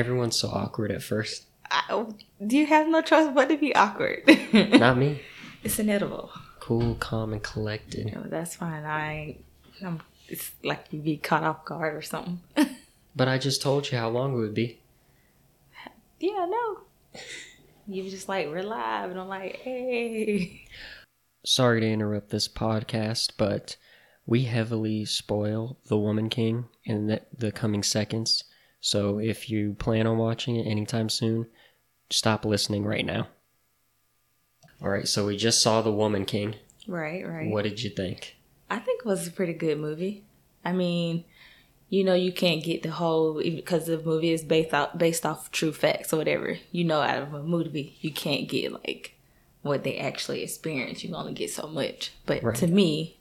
Everyone's so awkward at first. I, do you have no choice but to be awkward. Not me. It's inevitable. Cool, calm, and collected. No, that's fine. I, I'm, it's like you'd be caught off guard or something. But I just told you how long it would be. yeah, no. You just like relive, and I'm like, hey. Sorry to interrupt this podcast, but we heavily spoil The Woman King in the, the coming seconds. So if you plan on watching it anytime soon, stop listening right now. All right, so we just saw The Woman King. Right, right. What did you think? I think it was a pretty good movie. I mean, you know, you can't get the whole because the movie is based off based off true facts or whatever. You know, out of a movie, you can't get like what they actually experience. You only get so much. But Right. to me,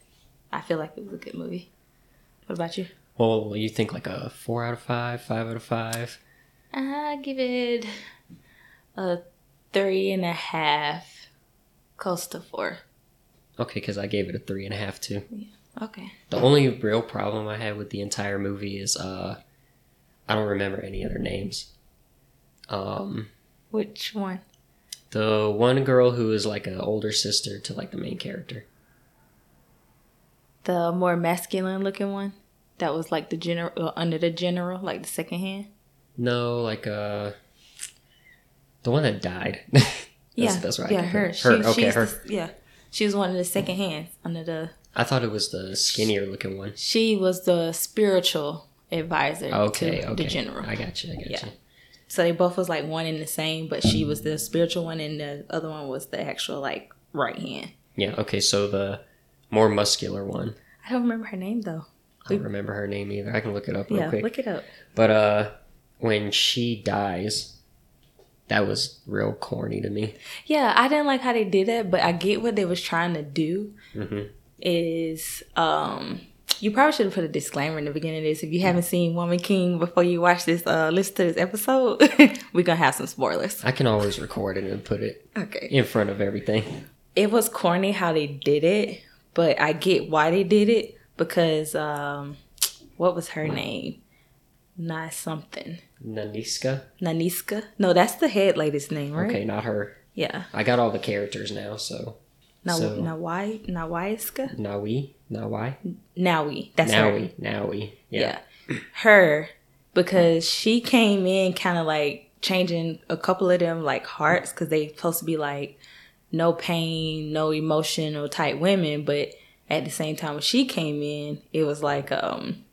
I feel like it was a good movie. What about you? Well, you think like a four out of five, five out of five? I give it a three and a half, close to four. Okay, because I gave it a three and a half too. Okay. The only real problem I had with the entire movie is uh, I don't remember any other names. Um, Which one? the one girl who is like an older sister to like the main character. The more masculine looking one? That was like the general, uh, under the general, like the second hand? No, like uh, the one that died. that's, yeah, that's right. Yeah, her. Her. She, okay, her. the- yeah, she was one of the second hands under the. I thought it was the skinnier looking one. She was the spiritual advisor Okay, to okay. the general. I got you. I got Yeah. you. So they both was like one and the same, but she was the spiritual one, and the other one was the actual like right hand. Yeah. Okay. So the more muscular one. I don't remember her name though. I don't remember her name either. I can look it up real Yeah, quick. look it up. But uh, when she dies, that was real corny to me. Yeah, I didn't like how they did that, but I get what they was trying to do. hmm Is um, you probably should have put a disclaimer in the beginning of this. If you haven't seen Woman King before you watch this, uh, listen to this episode. We're gonna have some spoilers. I can always record it and put it Okay. in front of everything. It was corny how they did it, but I get why they did it because um, what was her name? Not something. Nanisca. Nanisca? No, that's the head lady's name, right? Okay, not her. Yeah. I got all the characters now, so Now, So- Nawai, Nawaiska, Nawi, Nawai, Nawi. That's her. Nawi, Nawi. Yeah. Yeah. Her because she came in kind of like changing a couple of them like hearts because they supposed to be like no pain, no emotional type women, but at the same time when she came in, it was like um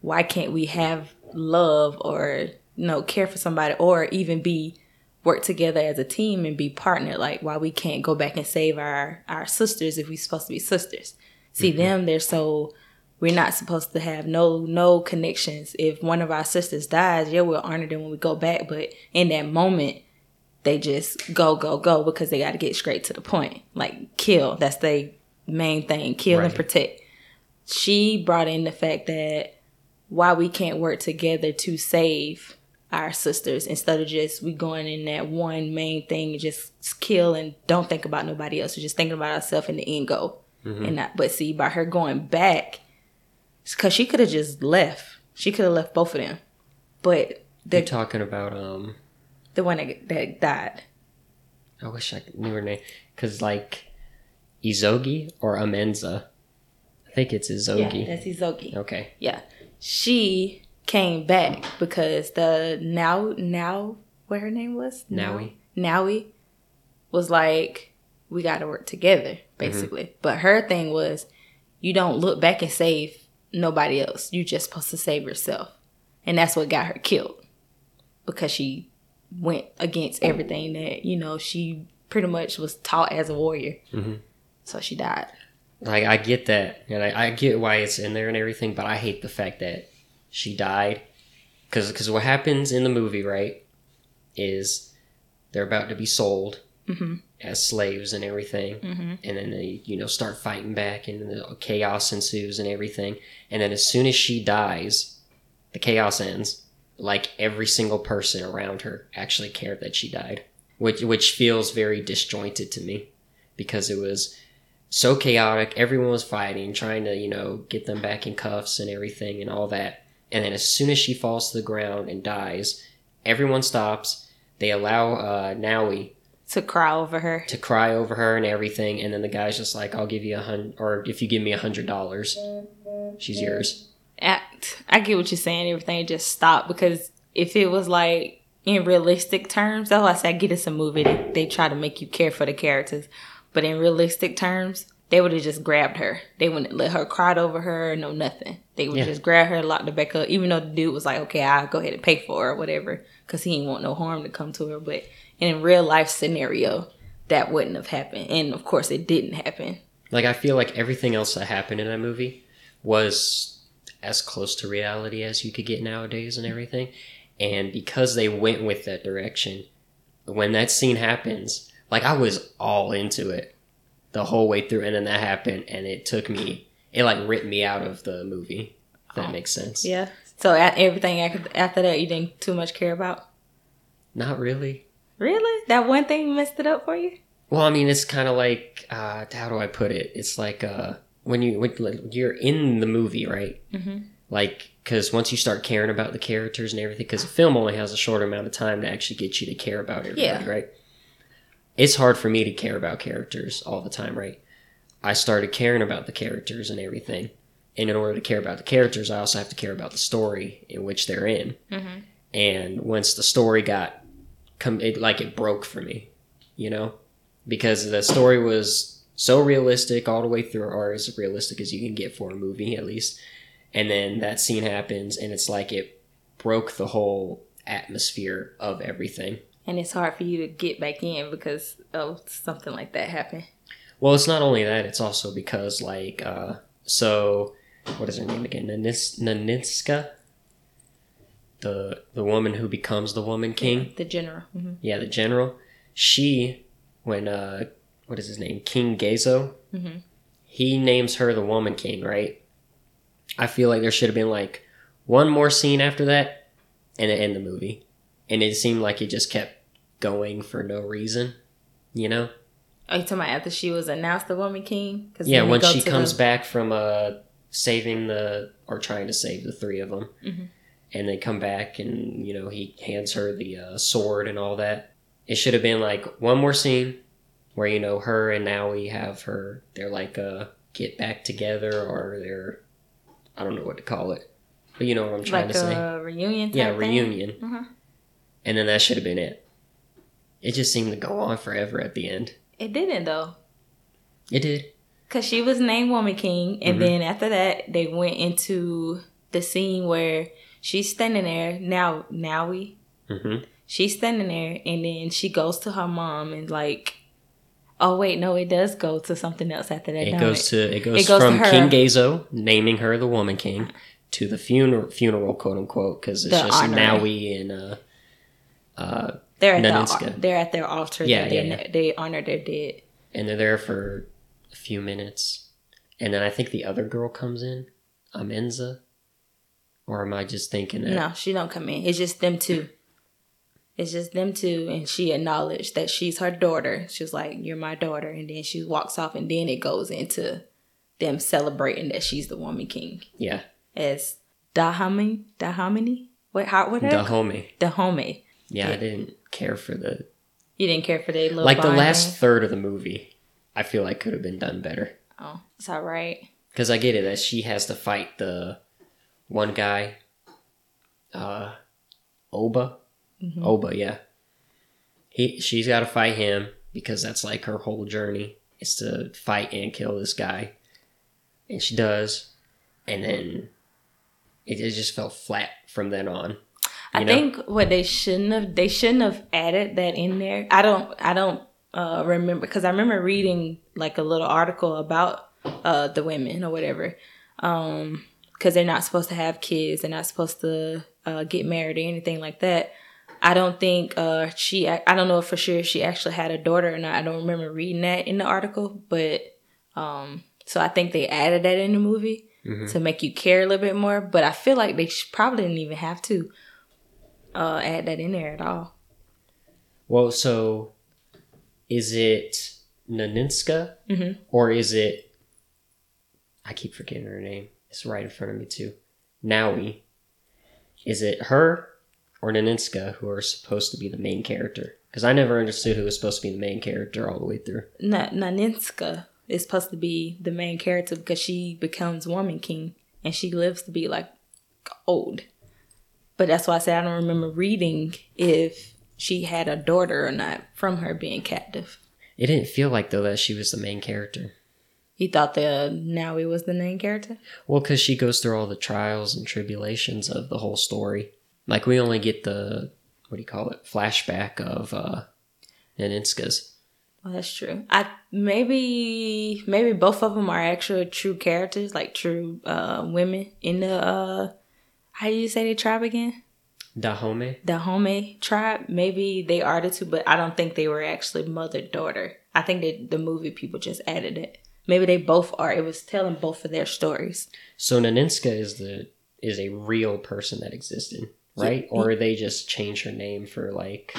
why can't we have love or you know care for somebody or even be work together as a team and be partnered like why we can't go back and save our our sisters if we're supposed to be sisters? See them they're so we're not supposed to have no no connections. If one of our sisters dies yeah we'll honor them when we go back but in that moment they just go go go because they got to get straight to the point. Like kill that's the main thing kill and protect she brought in the fact that why we can't work together to save our sisters instead of just we going in that one main thing and just kill and don't think about nobody else. We're just thinking about ourselves and the end goal. And that, but see, by her going back, because she could have just left. She could have left both of them, but They're talking about um. the one that, that died. I wish I knew her name because like Izogie or Amenza. I think it's Izogie. Yeah, that's Izogie. okay. Yeah, she came back because the now now what her name was Nawi. Nawi was like we got to work together basically. But her thing was you don't look back and save nobody else. You're just supposed to save yourself, and that's what got her killed because she went against everything that you know she pretty much was taught as a warrior. Mhm. So she died. Like I get that, and I, I get why it's in there and everything, but I hate the fact that she died. Because because what happens in the movie, right, is they're about to be sold mm-hmm. as slaves and everything, mm-hmm. and then they you know start fighting back, and the chaos ensues and everything, and then as soon as she dies, the chaos ends. Like every single person around her actually cared that she died, which which feels very disjointed to me, because it was so chaotic. Everyone was fighting, trying to, you know, get them back in cuffs and everything and all that. And then as soon as she falls to the ground and dies, everyone stops. They allow uh, Nawi To cry over her. to cry over her and everything, and then the guy's just like, "I'll give you a hundred, or if you give me a hundred dollars, she's yours." I, I get what you're saying. Everything just stopped because if it was like in realistic terms, that's why I say I get it's a movie. They, they try to make you care for the characters, but in realistic terms, they would have just grabbed her. They wouldn't let her cry over her, no nothing. They would Yeah. just grab her, lock her back up. Even though the dude was like, "Okay, I'll go ahead and pay for her or whatever," because he didn't want no harm to come to her. But in a real life scenario, that wouldn't have happened, and of course, it didn't happen. Like I feel like everything else that happened in that movie was as close to reality as you could get nowadays and everything. And because they went with that direction, when that scene happens, like I was all into it the whole way through and then that happened and it took me it like ripped me out of the movie. If that Oh. makes sense. Yeah. So everything after that, you didn't too much care about. Not really. Really? That one thing messed it up for you? Well, I mean, it's kind of like uh, how do I put it? It's like uh, when you when you're in the movie, right? Mhm. Like, because once you start caring about the characters and everything, because a film only has a short amount of time to actually get you to care about everybody, Yeah. right? It's hard for me to care about characters all the time, right? I started caring about the characters and everything, and in order to care about the characters, I also have to care about the story in which they're in. Mhm. And once the story got, come, it like it broke for me, you know, because the story was so realistic all the way through, or as realistic as you can get for a movie, at least. And then that scene happens, and it's like it broke the whole atmosphere of everything. And it's hard for you to get back in because of something like that happened. Well, it's not only that; it's also because, like, uh, so what is her name again? Nanis- Naninska, the the woman who becomes the woman king. The general. hmm Yeah, the general. She, when uh, what is his name? King Gezo. Mhm. He names her the woman king, right? I feel like there should have been like one more scene after that, and it end the movie. And it seemed like it just kept going for no reason, you know? Are you talking about after she was announced the woman king? Cause Yeah, when she comes the- back from uh saving the or trying to save the three of them, Mhm. and they come back and you know he hands her the uh, sword and all that. It should have been like one more scene where you know her and now we have her. They're like uh get back together or they're I don't know what to call it, but you know what I'm trying like to say. a reunion. Type Yeah, reunion, Mhm. And then that should have been it. It just seemed to go on forever at the end. It didn't though. It did. Cause she was named Woman King, and Mhm. then after that, they went into the scene where she's standing there. Now, now we, hmm she's standing there, and then she goes to her mom and like, oh wait, no, it does go to something else after that. It goes to it goes, It goes from. King Gezo naming her the Woman King to the funeral funeral quote unquote because it's The just honor. Nawi and uh uh They're at Naninska. the they're at their altar. Yeah, Yeah, they, yeah. they honor their dead. and they're there for a few minutes, and then I think the other girl comes in, Amenza, or am I just thinking that? No, she don't come in. It's just them two. It's just them two, and she acknowledged that she's her daughter. She was like, "You're my daughter," and then she walks off, and then it goes into them celebrating that she's the woman king Yeah, as Dahamini. Dahamini. What? How? What? the The Yeah, I didn't care for the You didn't care for the little like the last thing? third of the movie. I feel like could have been done better. Oh, is that right? Because I get it that she has to fight the one guy, uh, Oba. Mm-hmm. Oba, yeah. He she's got to fight him because that's like her whole journey is to fight and kill this guy, and she does, and then it, it just felt flat from then on. I know? think what they shouldn't have they shouldn't have added that in there. I don't I don't uh, remember because I remember reading like a little article about uh, the women or whatever. Um, because they're not supposed to have kids, they're not supposed to uh, get married or anything like that. I don't think uh, she. I don't know for sure if she actually had a daughter or not. I don't remember reading that in the article, but um, so I think they added that in the movie Mhm. to make you care a little bit more. But I feel like they probably didn't even have to uh, add that in there at all. Well, so is it Naninska Mhm. or is it? I keep forgetting her name. It's right in front of me too. Nawi. Is it her, or Naninska who are supposed to be the main character? Because I never understood who was supposed to be the main character all the way through. Na- Naninska is supposed to be the main character because she becomes Woman King and she lives to be like old. But that's why I said I don't remember reading if she had a daughter or not from her being captive. It didn't feel like though that she was the main character. You thought that Nawi was the main character? Well, because she goes through all the trials and tribulations of the whole story. Like we only get the what do you call it flashback of uh Naninska's. Well, that's true. I maybe maybe both of them are actual true characters, like true uh, women in the uh, how do you say the tribe again? Dahomey. Dahomey Home tribe. Maybe they are the two, but I don't think they were actually mother daughter. I think that the movie people just added it. Maybe they both are. It was telling both of their stories. So Naninska is the is a real person that existed, right? Or they just changed her name for like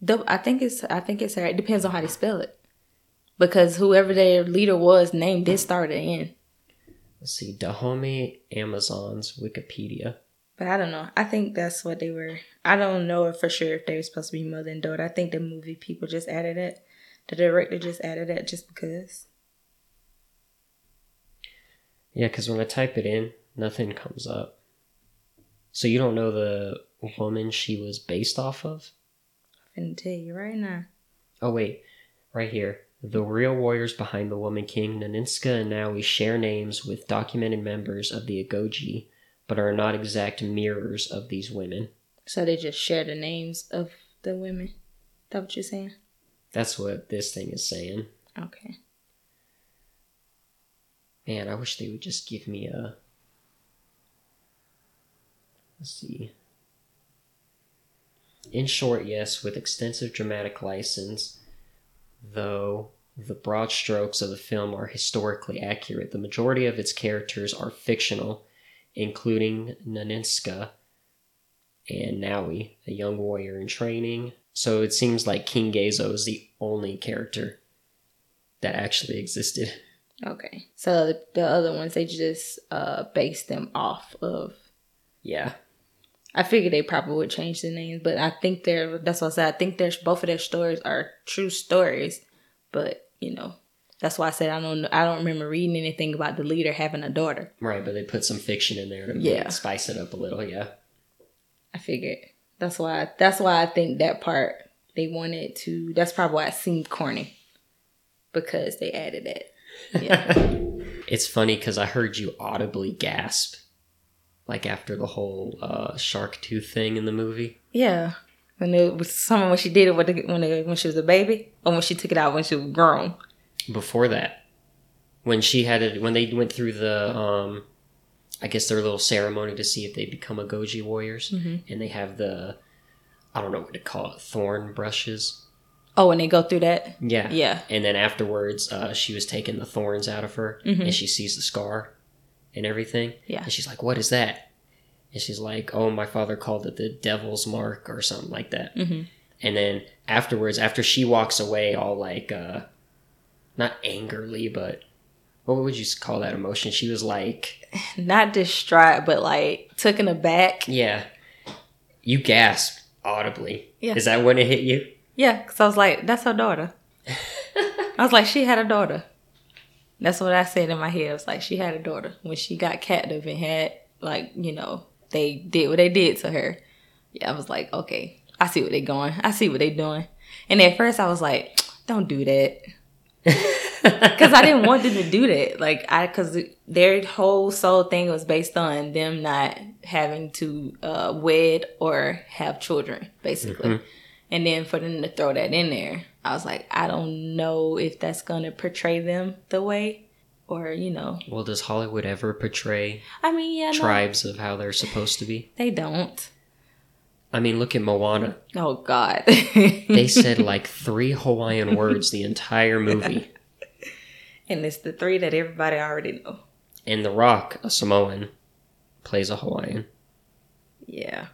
The, I think it's I think it's her. It depends on how they spell it. Because whoever their leader was, name did start at N. let's see, Dahomey Amazons Wikipedia. But I don't know. I think that's what they were. I don't know if for sure if they were supposed to be mother and daughter. I think the movie people just added it. The director just added it just because. Yeah, because when I type it in, nothing comes up. So you don't know the woman she was based off of? I'm finna tell you right now. Oh wait, right here. The real warriors behind the Woman King, Naninska and Nawi, share names with documented members of the Agojie, but are not exact mirrors of these women. So they just share the names of the women. That what you're saying? That's what this thing is saying. Okay. Man, I wish they would just give me a. Let's see. In short, yes, with extensive dramatic license, though the broad strokes of the film are historically accurate, the majority of its characters are fictional, including Naninska and Nawi, a young warrior in training. So it seems like King Gezo is the only character that actually existed. Okay. So the, the other ones they just uh based them off of. Yeah. I figured they probably would change the names, but I think they're. That's what I said. I think there's both of their stories are true stories, but you know, that's why I said I don't. I don't remember reading anything about the leader having a daughter. Right, but they put some fiction in there to Yeah. make- spice it up a little, yeah. I figured that's why. That's why I think that part they wanted to. That's probably why it seemed corny, because they added it. Yeah. It's funny because I heard you audibly gasp, like after the whole uh, shark tooth thing in the movie. yeah. When it was someone when she did it the, when the, when she was a baby, or when she took it out when she was grown. Before that, when she had it, when they went through the, um, I guess their little ceremony to see if they become Agojie warriors, and they have the, I don't know what to call it, thorn brushes. Oh, when they go through that. Yeah. Yeah. And then afterwards, uh, she was taking the thorns out of her, and she sees the scar and everything. Yeah. And she's like, "What is that?" And she's like, "Oh, my father called it the devil's mark or something like that." Mhm. And then afterwards, after she walks away, all like, uh, not angrily, but what would you call that emotion? She was like, Not distraught, but like taken aback. "Yeah." You gasped audibly. Yeah. Is that when it hit you? Yeah, because I was like, that's her daughter. I was like, she had a daughter. That's what I said in my head. I was like, she had a daughter when she got captive and had like, you know, they did what they did to her. Yeah, I was like, okay, I see what they're going. I see what they're doing. And at first, I was like, don't do that. Because I didn't want them to do that. Like, I, because their whole soul thing was based on them not having to uh, wed or have children, basically. And then for them to throw that in there, I was like, I don't know if that's going to portray them the way or, you know. Well, does Hollywood ever portray I mean, yeah, no, tribes of how they're supposed to be? they don't. I mean, look at Moana. Oh, God. They said like three Hawaiian words the entire movie. and it's the three that everybody already know. And The Rock, a Samoan, plays a Hawaiian. Yeah.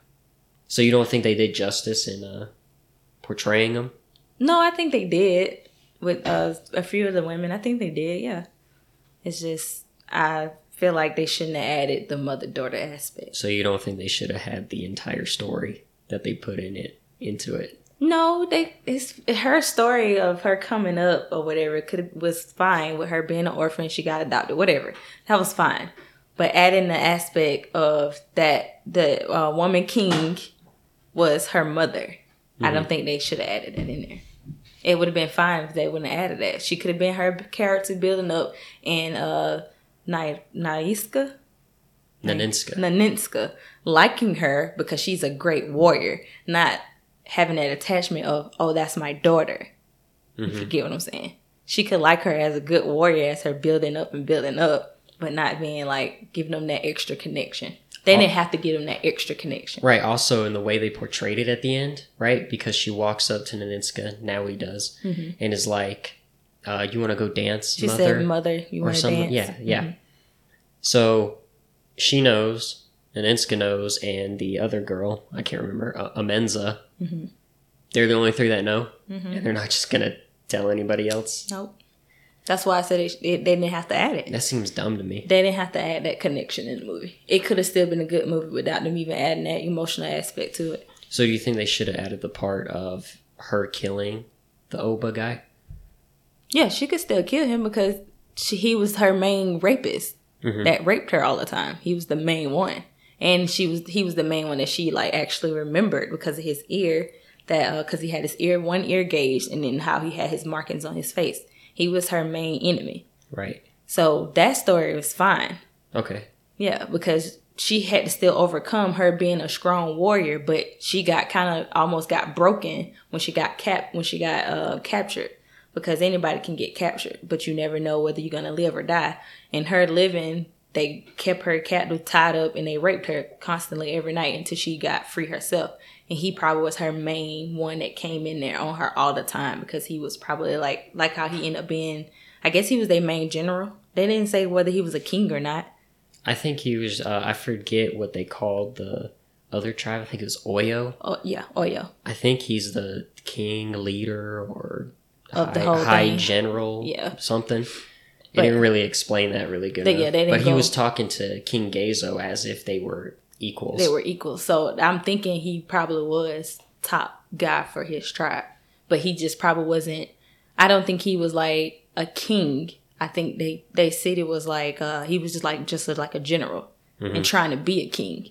So you don't think they did justice in uh, portraying them? No, I think they did with uh, a few of the women. I think they did, yeah. It's just, I feel like they shouldn't have added the mother daughter aspect. So you don't think they should have had the entire story that they put in it into it? No, they it's her story of her coming up or whatever could was fine with her being an orphan. She got adopted, whatever that was fine. But adding the aspect of that the uh, woman king was her mother, I don't think they should have added that in there. It would have been fine if they wouldn't have added that. She could have been her character building up in uh Nai Naiska Naninska. Naninska liking her because she's a great warrior, not having that attachment of, oh, that's my daughter. If you get what I'm saying. She could like her as a good warrior, as her building up and building up, but not being like giving them that extra connection. They didn't have to give him that extra connection. Right. Also, in the way they portrayed it at the end, right? Because she walks up to Naninska, now he does, and is like, uh, "You want to go dance, Mm-hmm. She mother?" said, "Mother, you want to dance?" Mm-hmm. Yeah, yeah. So she knows, Naninska knows, and the other girl, I can't remember, uh, Amenza. Mm-hmm. They're the only three that know, and they're not just gonna tell anybody else. Nope. That's why I said it, it, they didn't have to add it. That seems dumb to me. They didn't have to add that connection in the movie. It could have still been a good movie without them even adding that emotional aspect to it. So do you think they should have added the part of her killing the Oba guy? Yeah, she could still kill him because she, he was her main rapist mm-hmm. that raped her all the time. He was the main one, and she was he was the main one that she like actually remembered because of his ear that uh, because he had his ear one ear gauged and then how he had his markings on his face. He was her main enemy. Right. So that story was fine. Okay. Yeah, because she had to still overcome her being a strong warrior, but she got kind of almost got broken when she got cap when she got uh, captured. Because anybody can get captured, but you never know whether you're gonna live or die. And her living, they kept her captive, tied up, and they raped her constantly every night until she got free herself. And he probably was her main one that came in there on her all the time because he was probably like like how he ended up being. I guess he was their main general. They didn't say whether he was a king or not. I think he was. Uh, I forget what they called the other tribe. I think it was Oyo. Oh yeah, yeah, I think he's the king leader or Of the high, whole high thing. general. Yeah. something. They didn't really explain that really good. They- yeah, they didn't but he go- was talking to King Gazo as if they were equals. they were equal. So I'm thinking he probably was top guy for his tribe, but he just probably wasn't. I don't think he was like a king. I think they they said it was like uh, he was just like just like a general and trying to be a king,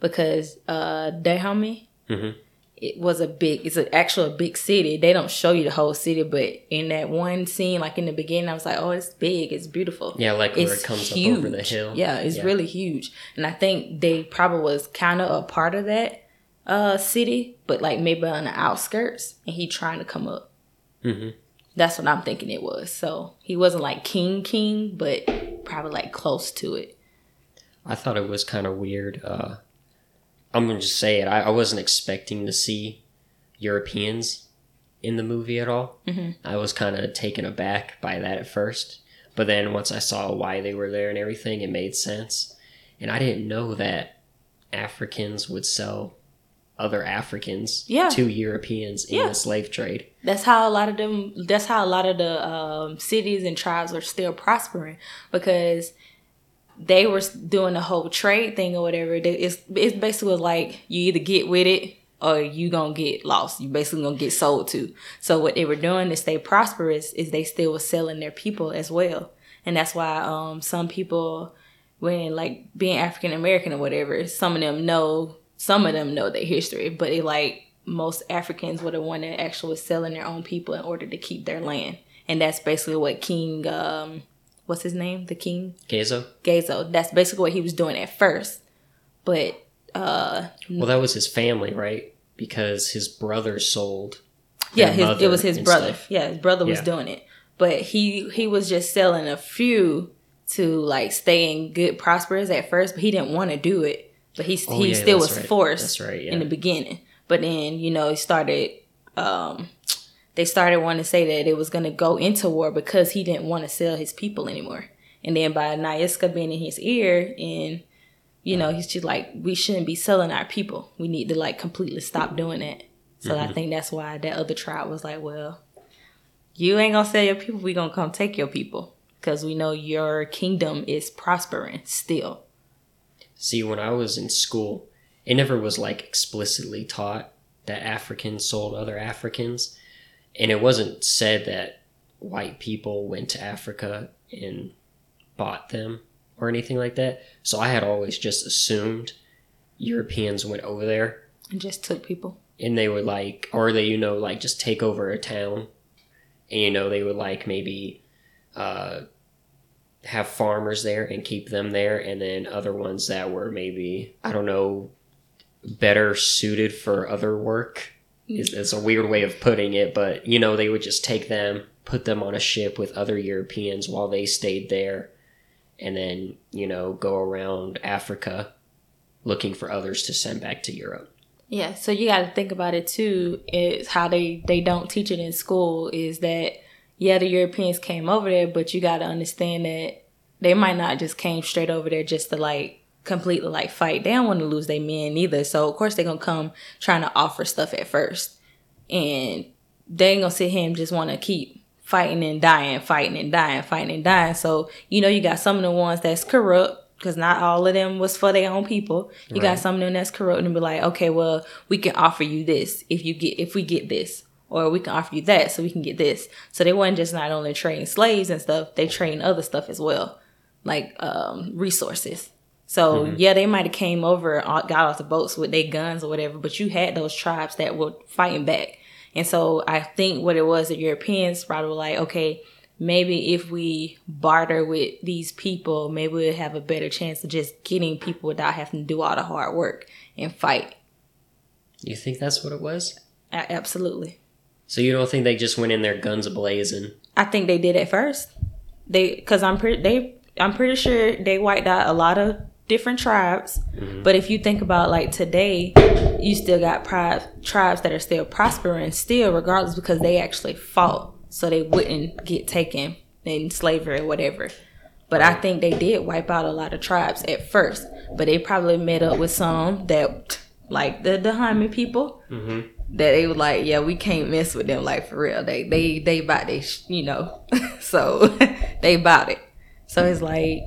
because uh, Dahomey. Mhm. It was a big. It's an actual big city. They don't show you the whole city, but in that one scene, like in the beginning, I was like, "Oh, it's big. It's beautiful." Yeah, like where it's it comes huge. up over the hill. Yeah, it's really huge. And I think they probably was kind of a part of that uh city, but like maybe on the outskirts, and he trying to come up. Mhm. That's what I'm thinking it was. So he wasn't like king king, but probably like close to it. I thought it was kind of weird. Uh, I'm gonna just say it. I, I wasn't expecting to see Europeans in the movie at all. Mm-hmm. I was kind of taken aback by that at first, but then once I saw why they were there and everything, it made sense. And I didn't know that Africans would sell other Africans Yeah. to Europeans in Yeah. the slave trade. That's how a lot of them. That's how a lot of the um, cities and tribes are still prospering because they were doing the whole trade thing or whatever. It's it's basically like you either get with it or you gonna get lost. You basically gonna get sold to. So what they were doing to stay prosperous is they still was selling their people as well, and that's why um, some people, when like being African American or whatever, some of them know some of them know their history, but it like most Africans were the one that actually was selling their own people in order to keep their land, and that's basically what King um, what's his name, the King Gazo? Gazo. That's basically what he was doing at first. But uh Well, that was his family, right? Because his brother sold. yeah, his, it was his brother. stuff. Yeah, his brother was Yeah. doing it. But he he was just selling a few to like stay in good prosperous at first, but he didn't want to do it. But he Oh, he yeah, still was right. forced That's right, yeah. in the beginning. But then, you know, he started um they started wanting to say that it was going to go into war because he didn't want to sell his people anymore. And then by Naiska being in his ear and you know, he's just like, we shouldn't be selling our people. We need to like completely stop doing that. So Mm-hmm. I think that's why that other tribe was like, well, you ain't gonna sell your people. We gonna come take your people. because we know your kingdom is prospering still. See, when I was in school, it never was like explicitly taught that Africans sold other Africans. And it wasn't said that white people went to Africa and bought them or anything like that. So I had always just assumed Europeans went over there and just took people. And they would like, or they, you know, like just take over a town. And, you know, they would like maybe uh, have farmers there and keep them there. And then other ones that were maybe, I don't know, better suited for other work. Mm. It's, it's a weird way of putting it, but, you know, they would just take them, put them on a ship with other Europeans while they stayed there. And then, you know, go around Africa looking for others to send back to Europe. Yeah, so you got to think about it too. Is how they they don't teach it in school. Is that yeah, the Europeans came over there, but you got to understand that they might not just came straight over there just to like completely like fight. They don't want to lose their men either. So of course they're gonna come trying to offer stuff at first, and they ain't gonna sit here and just want to keep fighting and dying, fighting and dying, fighting and dying. So you know you got some of the ones that's corrupt because not all of them was for their own people. You right. got some of them that's corrupt and be like, okay, well, we can offer you this if you get if we get this, or we can offer you that so we can get this. So they weren't just not only trading slaves and stuff; they trading other stuff as well, like um, resources. So mm-hmm. yeah, they might have came over, got off the boats with their guns or whatever, but you had those tribes that were fighting back. And so I think what it was, the Europeans probably were like, okay, maybe if we barter with these people, maybe we'll have a better chance of just getting people without having to do all the hard work and fight. You think that's what it was? A- absolutely. So you don't think they just went in there guns ablazing? I think they did at first. They, because I'm pretty, they, I'm pretty sure they wiped out a lot of different tribes. Mm-hmm. But if you think about like today, you still got pri- tribes that are still prospering still, regardless, because they actually fought so they wouldn't get taken in slavery or whatever. But I think they did wipe out a lot of tribes at first, but they probably met up with some that, like the Dahomey people, mm-hmm. that they were like, yeah, we can't mess with them, like for real. They they they bought they, you know, so they bought it. So it's like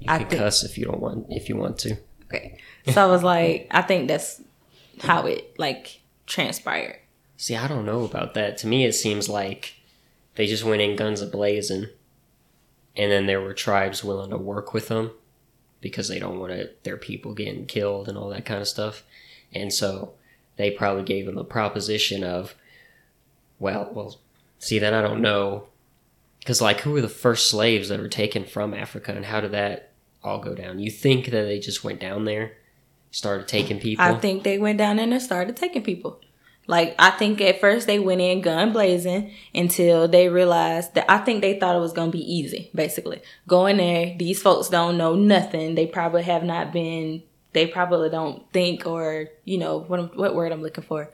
you I can think, cuss if you don't want if you want to. Okay, so I was like, I think that's how it like transpired. See, I don't know about that. To me, it seems like they just went in guns a blazing, and then there were tribes willing to work with them because they don't want to, their people getting killed and all that kind of stuff. And so they probably gave them a proposition of, well, well, see then I don't know, because like who were the first slaves that were taken from Africa, and how did that all go down? You think that they just went down there, started taking people? I think they went down there and started taking people. Like I think at first they went in gun blazing until they realized that I think they thought it was gonna be easy. Basically, Going there. These folks don't know nothing. They probably have not been. They probably don't think or you know what what word I'm looking for.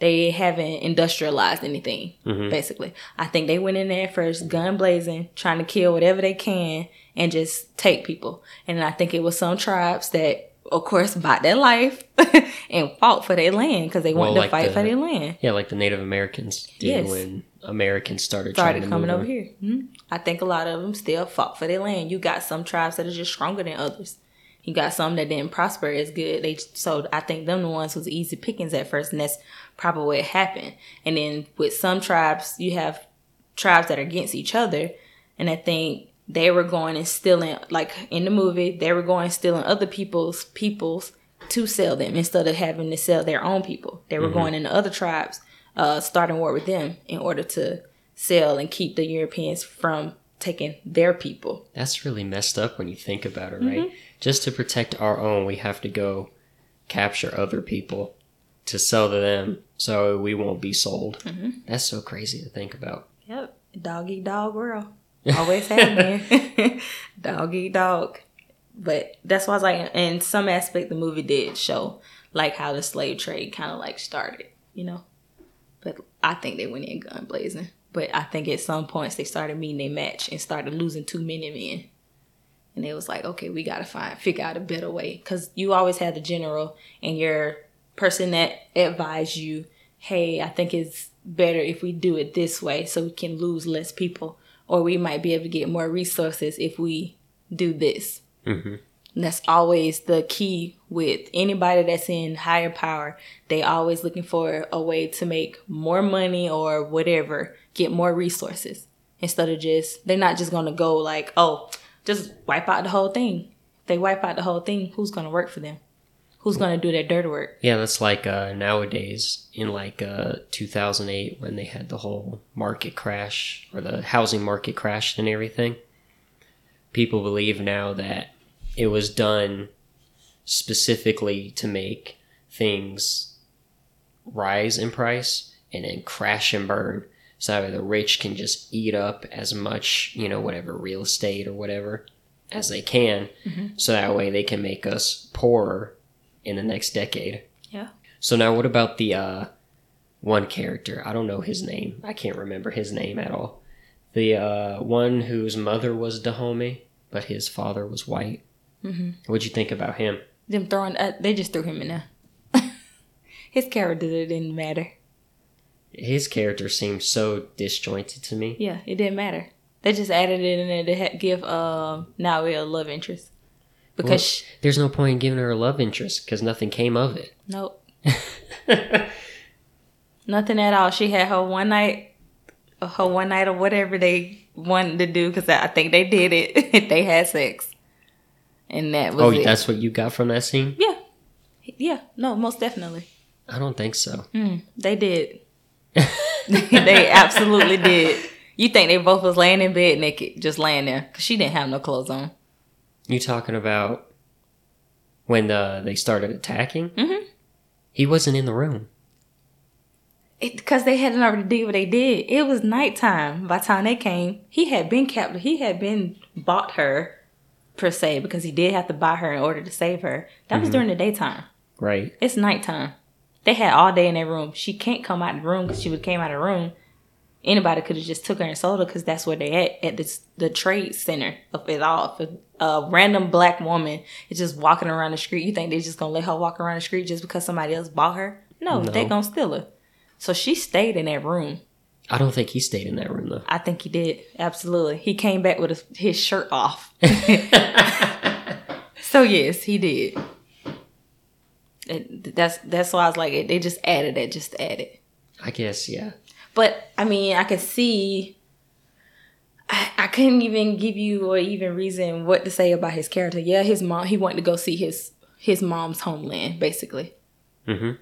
They haven't industrialized anything. Mm-hmm. Basically, I think they went in there first, gun blazing, trying to kill whatever they can and just take people. And I think it was some tribes that of course, bought their life and fought for their land because they wanted well, like to fight the, for their land. Yeah, like the Native Americans did yes. when Americans started started coming over here. Mm-hmm. I think a lot of them still fought for their land. You got some tribes that are just stronger than others. You got some that didn't prosper as good. They so I think them the ones was easy pickings at first, and that's probably what happened. And then with some tribes, you have tribes that are against each other, and I think they were going and stealing like in the movie they were going stealing other people's peoples to sell them instead of having to sell their own people they were mm-hmm. going into other tribes uh, starting war with them in order to sell and keep the europeans from taking their people that's really messed up when you think about it right mm-hmm. Just to protect our own we have to go capture other people to sell to them so we won't be sold mm-hmm. that's so crazy to think about yep dog eat dog world Always have been. dog eat dog. But that's why I was like, in some aspect, the movie did show like how the slave trade kind of like started, you know. But I think they went in gun blazing. But I think at some points they started meeting their match and started losing too many men. And it was like, okay, we gotta find figure out a better way because you always had the general and your person that advised you, hey, I think it's better if we do it this way so we can lose less people or we might be able to get more resources if we do this. hmm And that's always the key with anybody that's in higher power. They always looking for a way to make more money or whatever, get more resources instead of just they're not just gonna go like, oh, just wipe out the whole thing. They wipe out the whole thing, who's gonna work for them? Who's gonna do their dirty work? Yeah, that's like uh, nowadays in like uh, 2008 when they had the whole market crash or the housing market crashed and everything. People believe now that it was done specifically to make things rise in price and then crash and burn. So that the rich can just eat up as much, you know, whatever real estate or whatever as they can. So that way they can make us poorer in the next decade. Yeah. So now what about the uh one character? I don't know his name. I can't remember his name at all. The uh one whose mother was Dahomey, but his father was white. Mm-hmm. What'd you think about him? Them throwing uh, they just threw him in there. His character didn't matter. His character seemed so disjointed to me. Yeah, it didn't matter. They just added it in there to ha- give uh, Nawi a love interest. Because Well- sh- There's no point in giving her a love interest because nothing came of it. nope, nothing at all. She had her one night, her one night or whatever they wanted to do. Because I think they did it. they had sex, and that was oh, it. that's what you got from that scene? yeah, yeah. No, most definitely. I don't think so. Mm, they did. they absolutely did. You think they both was laying in bed naked, just laying there, because she didn't have no clothes on. You talking about when uh, they started attacking? Mhm. He wasn't in the room. because they hadn't already did what they did. It was nighttime by the time they came. He had been captured. He had been bought her per se because he did have to buy her in order to save her. That was during the daytime. Right. It's nighttime. They had all day in their room. She can't come out of the room because she would came out of the room. Anybody could have just took her and sold her because that's where they at at this, the trade center of it all. If a, random black woman is just walking around the street, you think they're just gonna let her walk around the street just because somebody else bought her? No, No. they gonna steal her. So she stayed in that room. I don't think he stayed in that room though. I think he did. Absolutely. He came back with his shirt off. so yes, he did. And that's that's why I was like, they just added it, just added. I guess, yeah. But I mean, I could see. I, I couldn't even give you or even reason what to say about his character. Yeah, his mom. He wanted to go see his his mom's homeland, basically. hmm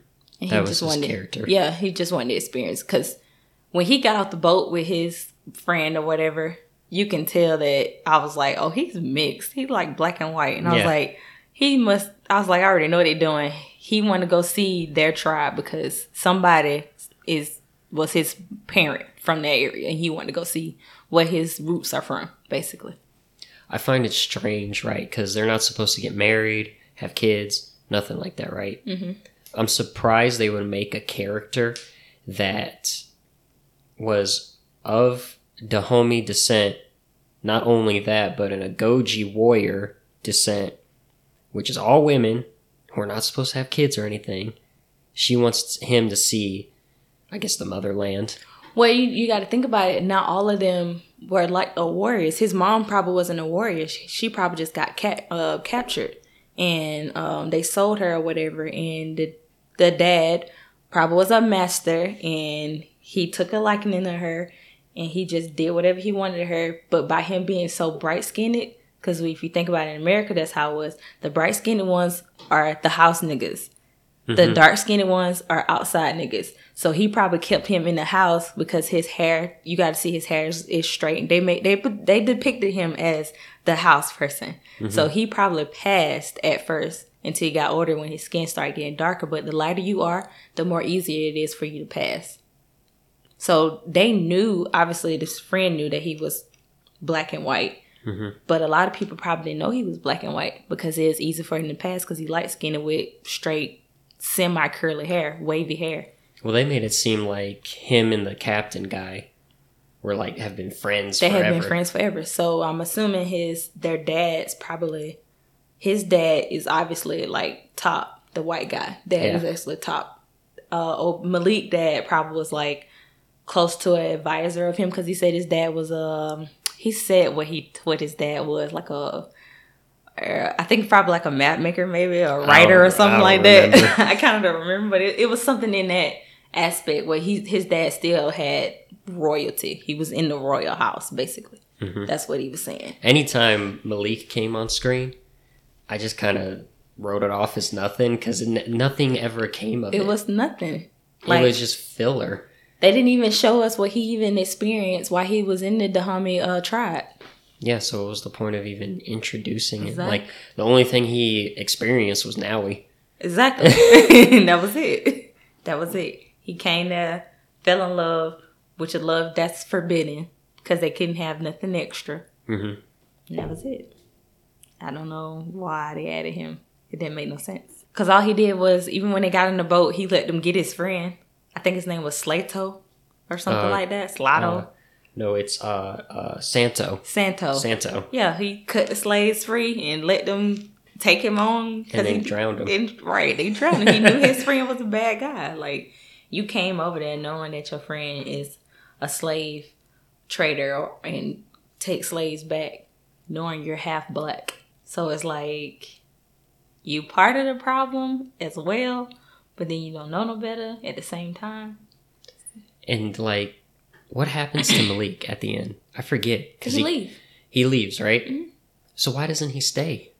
And That was his character. Yeah, he just wanted to experience because when he got off the boat with his friend or whatever, you can tell that I was like, oh, he's mixed. He's like black and white, and I was like, he must. I was like, I already know what they're doing. He wanted to go see their tribe because somebody is was his parent from that area, and he wanted to go see what his roots are from, basically. I find it strange, right? Because they're not supposed to get married, have kids, nothing like that, right? Mm-hmm. I'm surprised they would make a character that was of Dahomey descent. Not only that, but an Agojie warrior descent, which is all women who are not supposed to have kids or anything. She wants him to see, I guess, the motherland. Well, you, you got to think about it. Not all of them were like a warriors. His mom probably wasn't a warrior. She, she probably just got uh, captured, and um, they sold her or whatever. And the the dad probably was a master, and he took a liking to her, and he just did whatever he wanted to her. But by him being so bright skinned, because if you think about it in America, that's how it was. The bright skinned ones are the house niggas. The mm-hmm. dark skinned ones are outside niggas. So he probably kept him in the house because his hair, you got to see his hair is, is straight. They made they they depicted him as the house person. Mm-hmm. So he probably passed at first until he got older when his skin started getting darker. But the lighter you are, the more easier it is for you to pass. So they knew, obviously, this friend knew that he was black and white. But a lot of people probably didn't know he was black and white because it's was easy for him to pass because he light skinned with straight, semi curly hair, wavy hair. Well, they made it seem like him and the captain guy were like have been friends They forever. had been friends forever. So I'm assuming his their dad's probably his dad is obviously like top, the white guy. Dad is actually top. Uh, oh, Malik dad probably was like close to an advisor of him because he said his dad was um he said what he what his dad was like a. uh, think probably like a map maker, maybe or a writer or something like don't that. I kind of don't remember, but it, it was something in that aspect where he his dad still had royalty. He was in the royal house, basically. Mm-hmm. That's what he was saying. Anytime Malik came on screen, I just kind of wrote it off as nothing because n- nothing ever came of it. It was nothing. Like, it was just filler. They didn't even show us what he even experienced while he was in the Dahomey uh, tribe. Yeah, so what was the point of even introducing it? Like the only thing he experienced was Nawi. Exactly. that was it. That was it. He came there, fell in love, which a love that's forbidden because they couldn't have nothing extra. Mm-hmm. And that was it. I don't know why they added him. It didn't make no sense. Because all he did was, even when they got in the boat, he let them get his friend. I think his name was Slato or something Uh, like that. Slato. Uh, no, it's uh, uh, Santo. Santo. Santo. Yeah, he cut the slaves free and let them take him on. And they he, drowned him. and- right, they drowned him. He knew his friend was a bad guy. Like, you came over there knowing that your friend is a slave trader or, and take slaves back, knowing you're half black. So it's like, you part of the problem as well, but then you don't know no better at the same time. And like, what happens to Malik at the end? I forget Because he he, he leaves, right? Mm-hmm. So why doesn't he stay?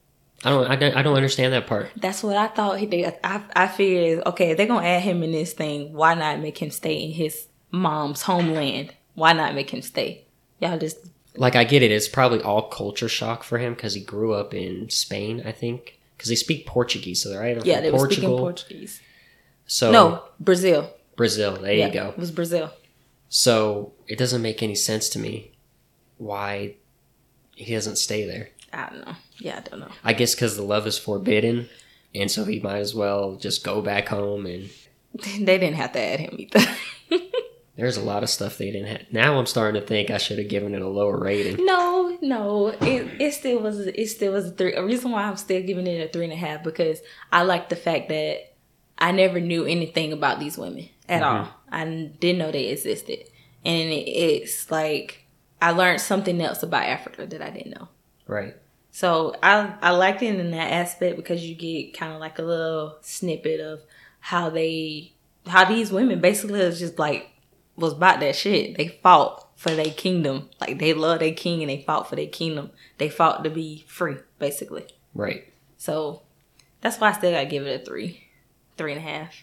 I don't. I don't, I don't understand that part. That's what I thought he did. I I figured, okay, they're gonna add him in this thing, why not make him stay in his mom's homeland? Why not make him stay? Y'all just Like, I get it. It's probably all culture shock for him because he grew up in Spain, I think, because they speak Portuguese. So they're either yeah, from they were speaking Portugal. Portuguese. So No, Brazil. Brazil. There yeah, you go. It was Brazil. So it doesn't make any sense to me why he doesn't stay there. I don't know. Yeah, I don't know. I guess because the love is forbidden, and so he might as well just go back home. And they didn't have to add him either. there's a lot of stuff they didn't have. Now I'm starting to think I should have given it a lower rating. no, no. It it still was it still was a three. A reason why I'm still giving it a three and a half because I like the fact that I never knew anything about these women at mm-hmm. all. I didn't know they existed, and it's like I learned something else about Africa that I didn't know. Right. So I I liked it in that aspect because you get kind of like a little snippet of how they how these women basically is just like was about that shit. They fought for their kingdom. Like they love their king and they fought for their kingdom. They fought to be free, basically. Right. So that's why I still gotta give it a three. Three and a half.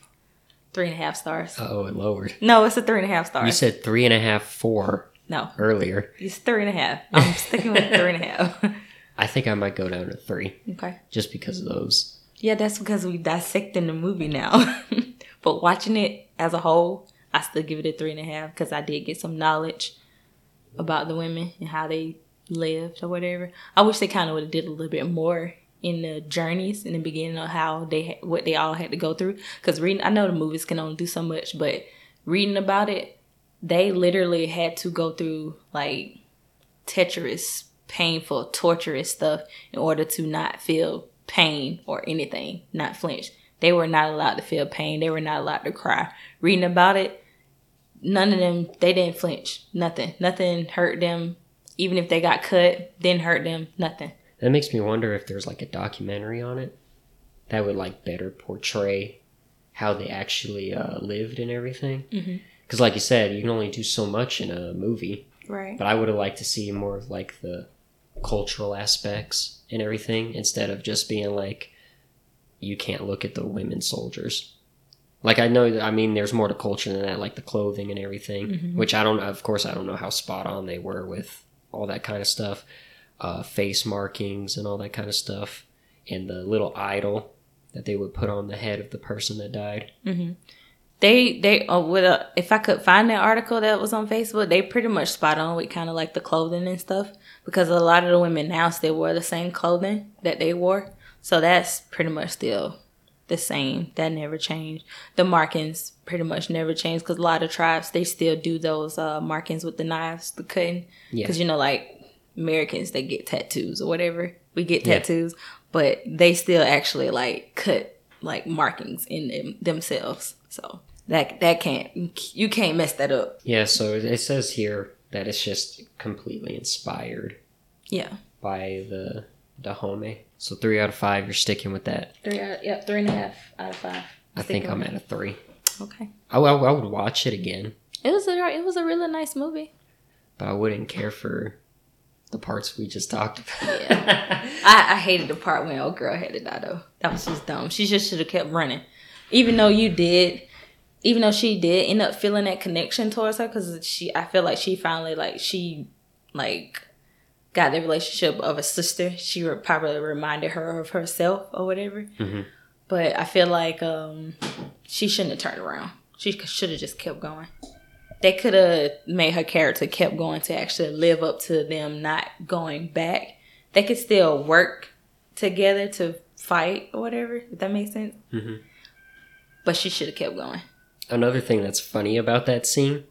Three and a half stars. Oh, it lowered. No, it's a three and a half stars. You said three and a half, four no. earlier. It's three and a half. I'm sticking with three and a half. I think I might go down to three okay. just because of those. Yeah, that's because we dissecting the movie now. but watching it as a whole, I still give it a three and a half because I did get some knowledge about the women and how they lived or whatever. I wish they kind of would have did a little bit more in the journeys in the beginning of how they what they all had to go through. Because reading, I know the movies can only do so much, but reading about it, they literally had to go through like treacherous, painful, torturous stuff in order to not feel pain or anything, not flinch. They were not allowed to feel pain. They were not allowed to cry. Reading about it, none of them, they didn't flinch. Nothing. Nothing hurt them. Even if they got cut, didn't hurt them. Nothing. That makes me wonder if there's like a documentary on it that would like better portray how they actually uh, lived and everything. Because, like you said, you can only do so much in a movie. Right. But I would have liked to see more of like the cultural aspects and everything instead of just being like, you can't look at the women soldiers. Like I know, that, I mean, there's more to culture than that, like the clothing and everything. Which I don't, of course, I don't know how spot on they were with all that kind of stuff, uh, face markings and all that kind of stuff, and the little idol that they would put on the head of the person that died. They they uh, with a if I could find that article that was on Facebook, they pretty much spot on with kind of like the clothing and stuff because a lot of the women now still wear the same clothing that they wore, so that's pretty much still the same. That never changed. The markings pretty much never changed because a lot of tribes they still do those uh, markings with the knives, the cutting. Yeah. Because you know, like Americans, they get tattoos or whatever. We get Yeah. tattoos, but they still actually like cut like markings in them, themselves. So that that can't you can't mess that up. Yeah, so it says here that it's just completely inspired Yeah. by the Dahomey. So three out of five, you're sticking with that. Three out. Yep. Three and a half out of five. I think I'm at a three. Okay. I, I, I would watch it again, It was a it was a really nice movie. but I wouldn't care for the parts we just talked about. I, I hated the part when old girl had to die though. That was just dumb. She just should have kept running, even though you did, even though she did end up feeling that connection towards her because she. I feel like she finally like she like got the relationship of a sister. She re- probably reminded her of herself or whatever. Mhm. But I feel like um she shouldn't have turned around. She should have just kept going. They could have made her character kept going to actually live up to them not going back. They could still work together to fight or whatever. If that makes sense. Mhm. But she should have kept going. Another thing that's funny about that scene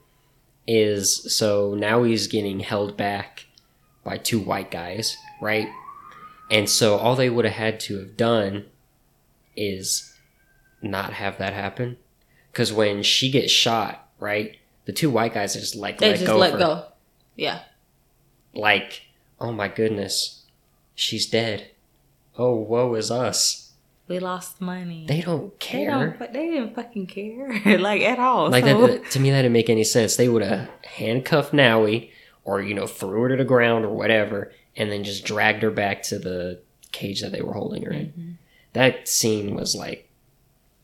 is so now he's getting held back by two white guys, right? And so all they would have had to have done is not have that happen. Because when she gets shot, right, the two white guys just like They let just go. let her. go. Yeah. Like, oh my goodness, she's dead. Oh, woe is us. We lost money. They don't They care. don't. They didn't fucking care, like at all. like so, that to me that didn't make any sense they would have handcuffed Nawi or you know threw her to the ground or whatever and then just dragged her back to the cage that they were holding her in Mm-hmm. that scene was like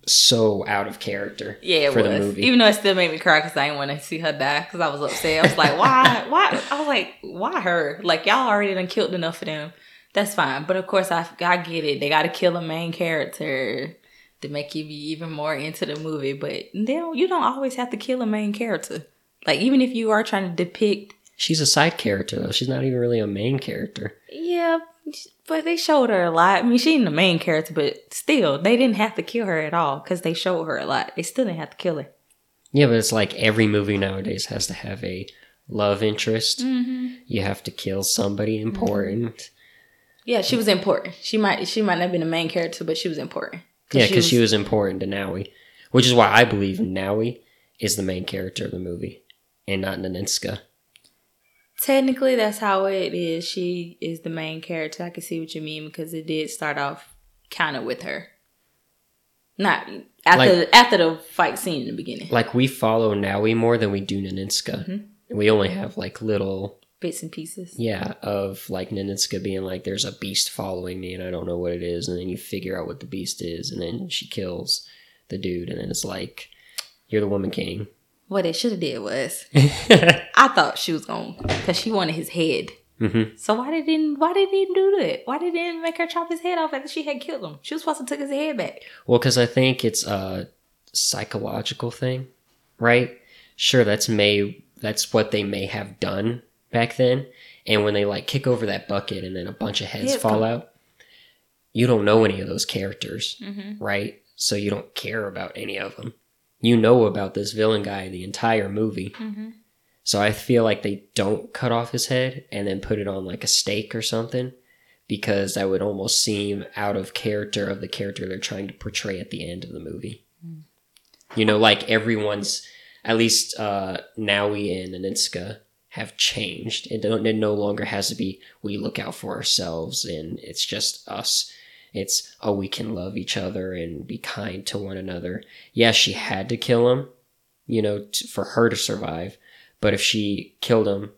so out of character Yeah, for was. the movie Even though it still made me cry because I didn't want to see her die because I was upset. I was like, why? Why? I was like, why her? Like, y'all already done killed enough of them. That's fine. But of course, I, I get it. They got to kill a main character to make you be even more into the movie. But they don't, you don't always have to kill a main character. Like, even if you are trying to depict, she's a side character though she's not even really a main character yeah, but they showed her a lot. I mean, she ain't the main character, but still, they didn't have to kill her at all because they showed her a lot. They still didn't have to kill her. yeah but it's like every movie nowadays has to have a love interest Mm-hmm. you have to kill somebody important Yeah, she was important. She might she might not have been the main character, but she was important. Yeah, because she was important to Nawi, which is why I believe Nawi is the main character of the movie and not Nanisca. Technically that's how it is. She is the main character. I can see what you mean because it did start off kind of with her. Not after Like- after the fight scene in the beginning. Like we follow Nawi more than we do Nanisca. Mhm. We only have like little, Bits and pieces. yeah, of like Nanisca being like, "There's a beast following me, and I don't know what it is," and then you figure out what the beast is, and then she kills the dude, and then it's like, "You're the woman king." What they should have did was mm-hmm. I thought she was going because she wanted his head. So why didn't why didn't do that? Why didn't make her chop his head off after she had killed him? She was supposed to take his head back. Well, because I think it's a psychological thing, right? Sure, that's may that's what they may have done back then. And when they like kick over that bucket and then a bunch of heads fall come- out, you don't know any of those characters, Mm-hmm. right? So you don't care about any of them. You know about this villain guy the entire movie. Mm-hmm. So I feel like they don't cut off his head and then put it on like a stake or something because that would almost seem out of character of the character they're trying to portray at the end of the movie. You know, like everyone's, at least uh, Nawi and Nanisca have changed. It, don't, it no longer has to be we look out for ourselves and it's just us. It's, oh, we can love each other and be kind to one another. Yeah, she had to kill him, you know, t- for her to survive. But if she killed him,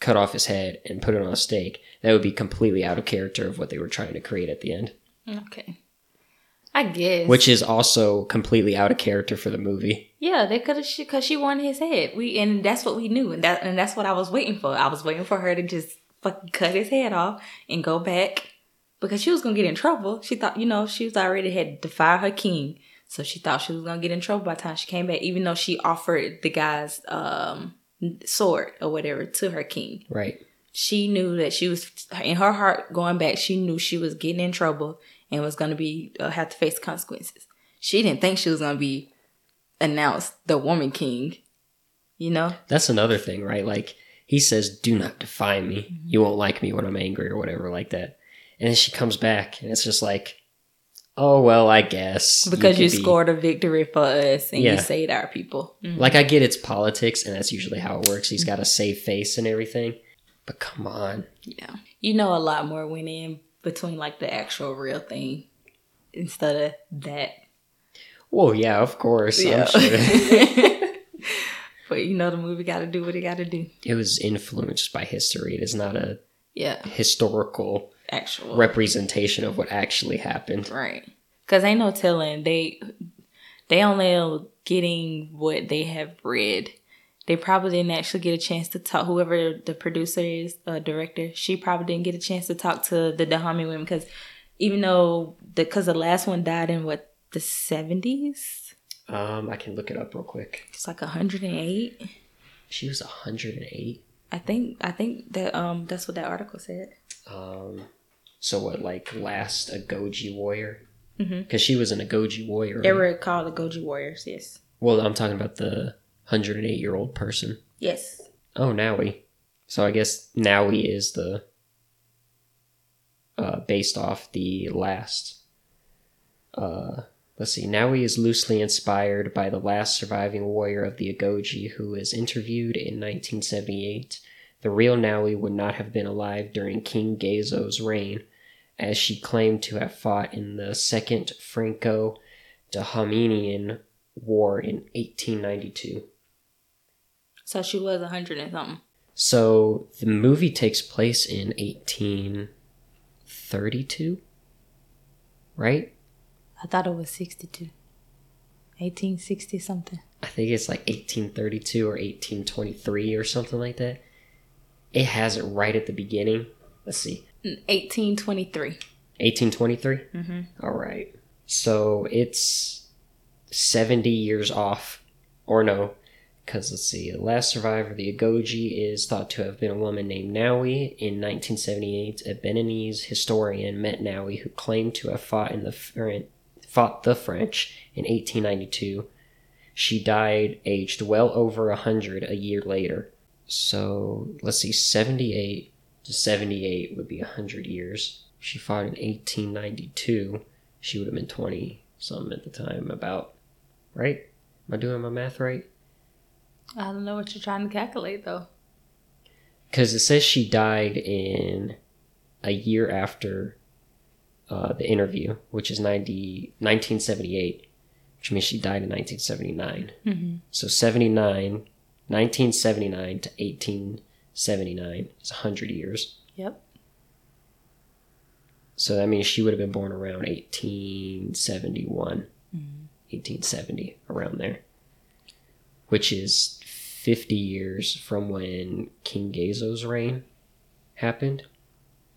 cut off his head, and put it on a stake, that would be completely out of character of what they were trying to create at the end. Okay. I guess. Which is also completely out of character for the movie. yeah, they could have because she wanted his head. We and that's what we knew, and that and that's what I was waiting for. I was waiting for her to just fucking cut his head off and go back because she was gonna get in trouble. She thought, you know, she was already had defied her king, so she thought she was gonna get in trouble by the time she came back. Even though she offered the guy's um sword or whatever to her king, Right. she knew that she was in her heart going back she knew she was getting in trouble and was going to be uh, have to face consequences she didn't think she was going to be announced the woman king you know That's another thing, right? Like, he says, do not defy me. You won't like me when I'm angry or whatever, like that. And then she comes back, and it's just like, oh well, I guess because you, be- scored a victory for us and Yeah. you saved our people. Mhm. Like I get it's politics, and that's usually how it works. He's got a save face and everything, but come on, Yeah. You know a lot more went in between like the actual real thing instead of that. well, yeah, of course, Yeah. I'm sure. but you know the movie gotta do what it gotta do. it was influenced by history. It is not a Yeah. historical Actual representation of what actually happened. Right. Cause ain't no telling they they only getting what they have read. They probably didn't actually get a chance to talk. Whoever the producer is, uh, director, she probably didn't get a chance to talk to the Dahomey women because even though the because the last one died in what the seventies, Um, I can look it up real quick. it's like hundred and eight. She was 108. I think I think that um that's what that article said. Um, so what, like last Agojie warrior? Because she was an Agojie warrior. They right? were called the Goji Warriors. Yes. Well, I'm talking about the 108 year old person. Yes. Oh, Nawi. So I guess Nawi is the uh, based off the last. Uh, let's see. Nawi is loosely inspired by the last surviving warrior of the Agojie, who was interviewed in 1978. The real Nawi would not have been alive during King Gezo's reign, as she claimed to have fought in the Second Franco-Dahomean War in 1892. So she was a hundred and something. So the movie takes place in 1832, right? I thought it was 62. 1860 something. I think it's like 1832 or 1823 or something like that. It has it right at the beginning. Let's see. 1823. 1823? Mm-hmm. All right. So it's 70 years off. Or no, because let's see. The last survivor, of the Agojie, is thought to have been a woman named Nawi. In 1978, a Beninese historian met Nawi, who claimed to have fought in the Fren- fought the French in 1892. She died aged well over a hundred a year later. So let's see, 78 to 78 would be a hundred years. She fought in 1892. She would have been 20 something at the time, about right? Am I doing my math right? I don't know what you're trying to calculate though. Because it says she died in a year after uh, the interview, which is 90, 1978, which means she died in 1979. Mm-hmm. So 79, 1979 to 1879 is 100 years. Yep. So that means she would have been born around 1871, 1870, around there, which is 50 years from when King Gezo's reign happened.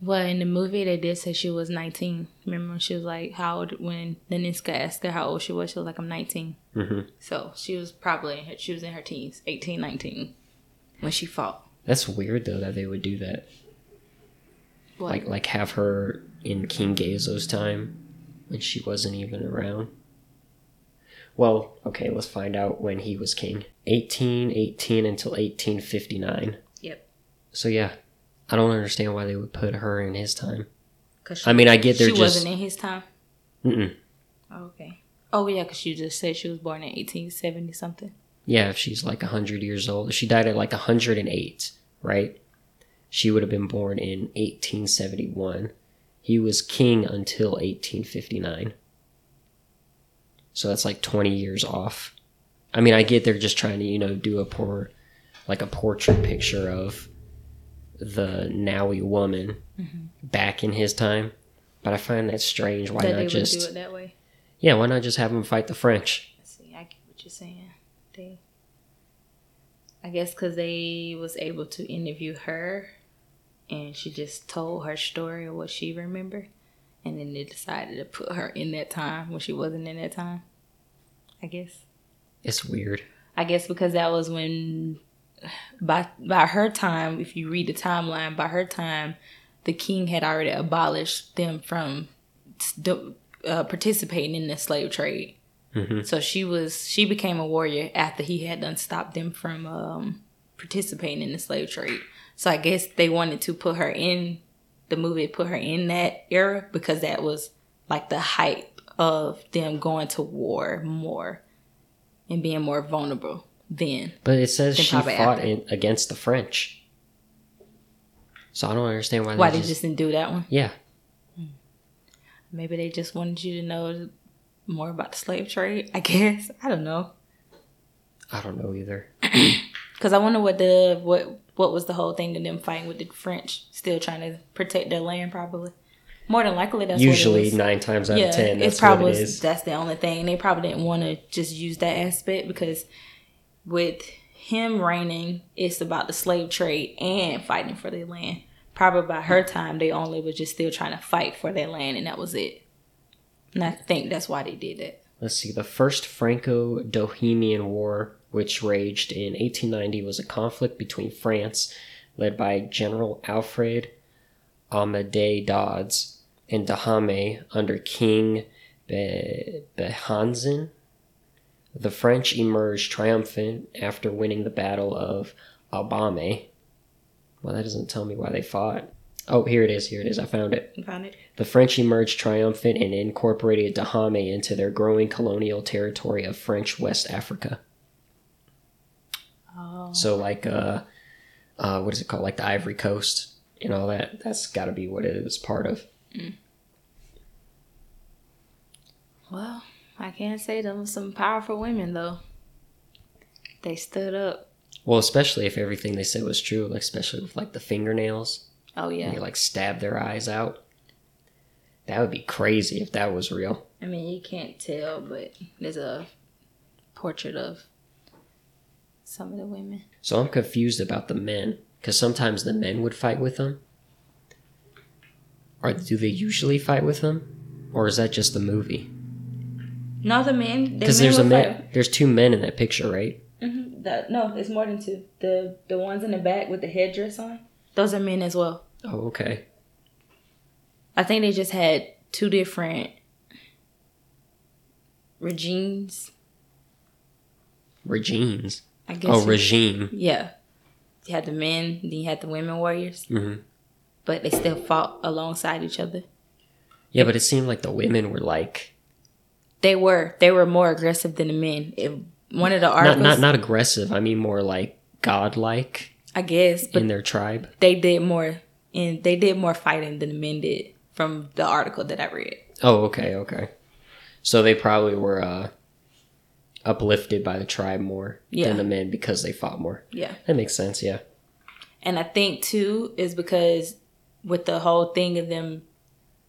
Well, in the movie, they did say she was 19. Remember when she was like, how old, when Nanisca asked her how old she was, she was like, I'm 19. hmm So she was probably, she was in her teens, 18, 19, when she fought. That's weird though that they would do that. What? Like like have her in King Gezo's time when she wasn't even around. Well, okay, let's find out when he was king. 1818 until 1859. Yep. So yeah, I don't understand why they would put her in his time. Cause I mean, I get they're she just wasn't in his time. Oh, okay. Oh yeah, because you just said she was born in 1870 something. Yeah, if she's like 100 years old. She died at like 108, right? She would have been born in 1871. He was king until 1859. So that's like 20 years off. I mean, I get they're just trying to, you know, do a poor, like a portrait picture of the Nawi woman mm-hmm. back in his time. But I find that strange. Why that they not would do just, it that way. yeah, why not just have him fight the French? Let's see. I get what you're saying. They, I guess, because they was able to interview her, and she just told her story of what she remembered, and then they decided to put her in that time when she wasn't in that time. I guess. It's weird. I guess because that was when, by by her time, if you read the timeline, by her time, the king had already abolished them from uh, participating in the slave trade. Hmm So she was she became a warrior after he had done stopped them from um, participating in the slave trade. So I guess they wanted to put her in the movie, put her in that era because that was like the hype of them going to war more and being more vulnerable then. But it says she fought in, against the French. So I don't understand why, Why they they just, just didn't do that one? yeah. Maybe they just wanted you to know more about the slave trade. I guess I don't know. I don't know either. Cause I wonder what the what what was the whole thing of them fighting with the French, still trying to protect their land. Probably more than likely that's Usually what it nine times out yeah, of ten, that's it's probably what it is. that's the only thing. They probably didn't want to just use that aspect because with him reigning, it's about the slave trade and fighting for their land. Probably by her time, they only was just still trying to fight for their land, and that was it. And I think that's why they did it. Let's see. The first Franco-Bohemian War, which raged in 1890, was a conflict between France, led by General Alfred Amédée Dodds, and Dahomey under King Be- Behanzin. The French emerged triumphant after winning the Battle of Albame. Well, that doesn't tell me why they fought. Oh, here it is. Here it is. I found it. You found it? The French emerged triumphant and incorporated Dahomey into their growing colonial territory of French West Africa. Oh. So, like, uh, uh, what is it called? Like the Ivory Coast and all that. That's got to be what it is part of. Mm. Well, I can't say them some powerful women though. They stood up. Well, especially if everything they said was true, like especially with like the fingernails, Oh and yeah. they like stab their eyes out. That would be crazy if that was real. I mean, you can't tell, but there's a portrait of some of the women. So I'm confused about the men because sometimes the men would fight with them. Or do they usually fight with them, or is that just the movie? No, the men. Because men there's a man, fight. there's two men in that picture, right? Mhm, the- no, it's more than two. The the ones in the back with the headdress on, those are men as well. Oh, okay. I think they just had two different regimes. Regimes. I guess. Oh, you- regime. yeah. You had the men, then you had the women warriors, hmm but they still fought alongside each other. Yeah, but it seemed like the women were like They were they were more aggressive than the men. If one of the not articles, not not aggressive. I mean more like godlike I guess, but in their tribe. they did more and they did more fighting than the men did from the article that I read. Oh, okay, okay. So they probably were uh, uplifted by the tribe more Yeah. than the men because they fought more. Yeah. That makes sense. Yeah. And I think too is because with the whole thing of them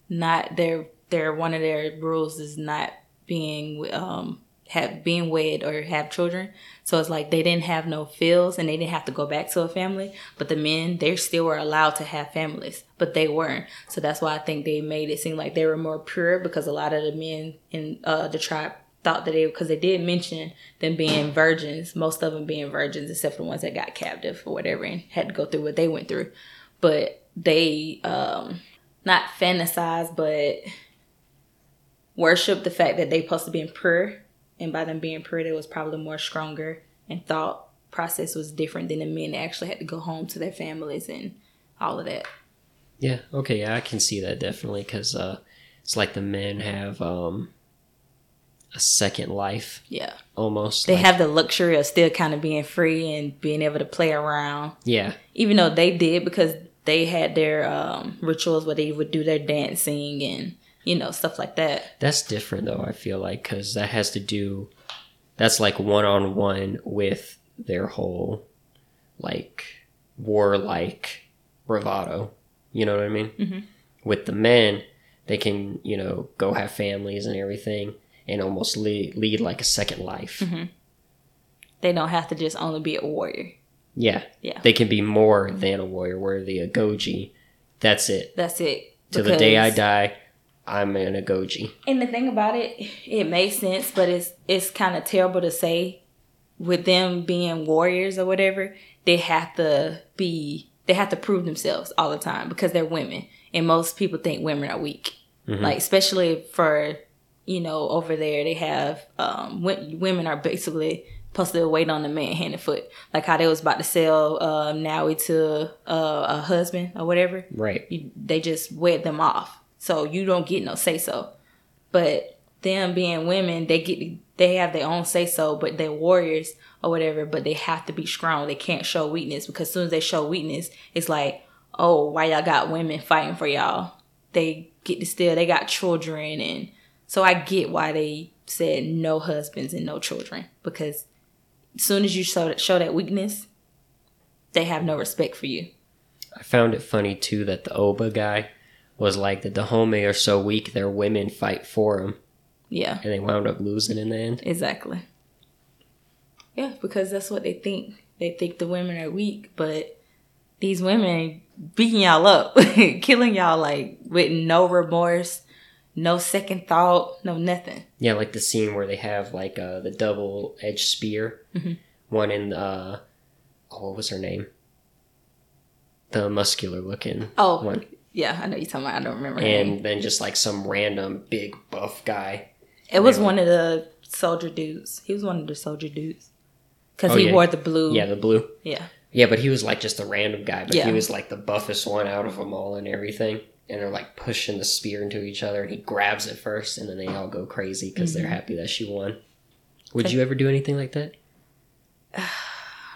not their their one of their rules is not being um have been wed or have children. So it's like they didn't have no fields and they didn't have to go back to a family. But the men, they still were allowed to have families, but they weren't. So that's why I think they made it seem like they were more pure because a lot of the men in uh, the tribe thought that they because they did mention them being virgins, most of them being virgins except for the ones that got captive or whatever and had to go through what they went through. But they um not fantasize, but worship the fact that they supposed to be pure, and by them being pretty, they was probably more stronger and thought process was different than the men that actually had to go home to their families and all of that. Yeah. Okay. Yeah, I can see that definitely because uh, it's like the men have um, a second life Yeah, almost. they like- have the luxury of still kind of being free and being able to play around, Yeah. even though they did because they had their um, rituals where they would do their dancing and you know stuff like that. That's different though. I feel like because that has to do. That's like one on one with their whole, like warlike bravado. You know what I mean? Mhm. With the men, they can you know go have families and everything, and almost lead, lead like a second life. They don't have to just only be a warrior. Yeah, Yeah. They can be more than a warrior. Where the Agojie, that's it. That's it. Till the day I die, I'm an Agojie. And the thing about it, it makes sense, but it's it's kind of terrible to say. With them being warriors or whatever, they have to be they have to prove themselves all the time because they're women, and most people think women are weak. Mhm. Like especially for you know over there, they have um, wo- women are basically supposed to wait on the man hand and foot, like how they was about to sell uh, Nawi to uh, a husband or whatever Right. you, they just wed them off. So you don't get no say so. But them being women, they get they have their own say so, but they're warriors or whatever, but they have to be strong. They can't show weakness because as soon as they show weakness, it's like, oh, why y'all got women fighting for y'all? They get to still they got children and so I get why they said no husbands and no children because as soon as you show that, show that weakness, they have no respect for you. I found it funny too that the Oba guy was like the Dahomey are so weak their women fight for them. Yeah. And they wound up losing in the end. Exactly. Yeah, because that's what they think. They think the women are weak, but these women beating y'all up, killing y'all like with no remorse, no second thought, no nothing. Yeah, like the scene where they have like uh, the double edged spear. Mm-hmm. One in uh, oh, what was her name? The muscular looking Oh, one. Yeah, I know you're talking about. I don't remember. And then just like some random big buff guy. It was one of the soldier dudes. He was one of the soldier dudes because Oh, he yeah. wore the blue. Yeah, the blue. yeah. Yeah, but he was like just a random guy, but Yeah. he was like the buffest one out of them all and everything. And they're like pushing the spear into each other, and he grabs it first, and then they all go crazy because Mm-hmm. they're happy that she won. Would you ever do anything like that?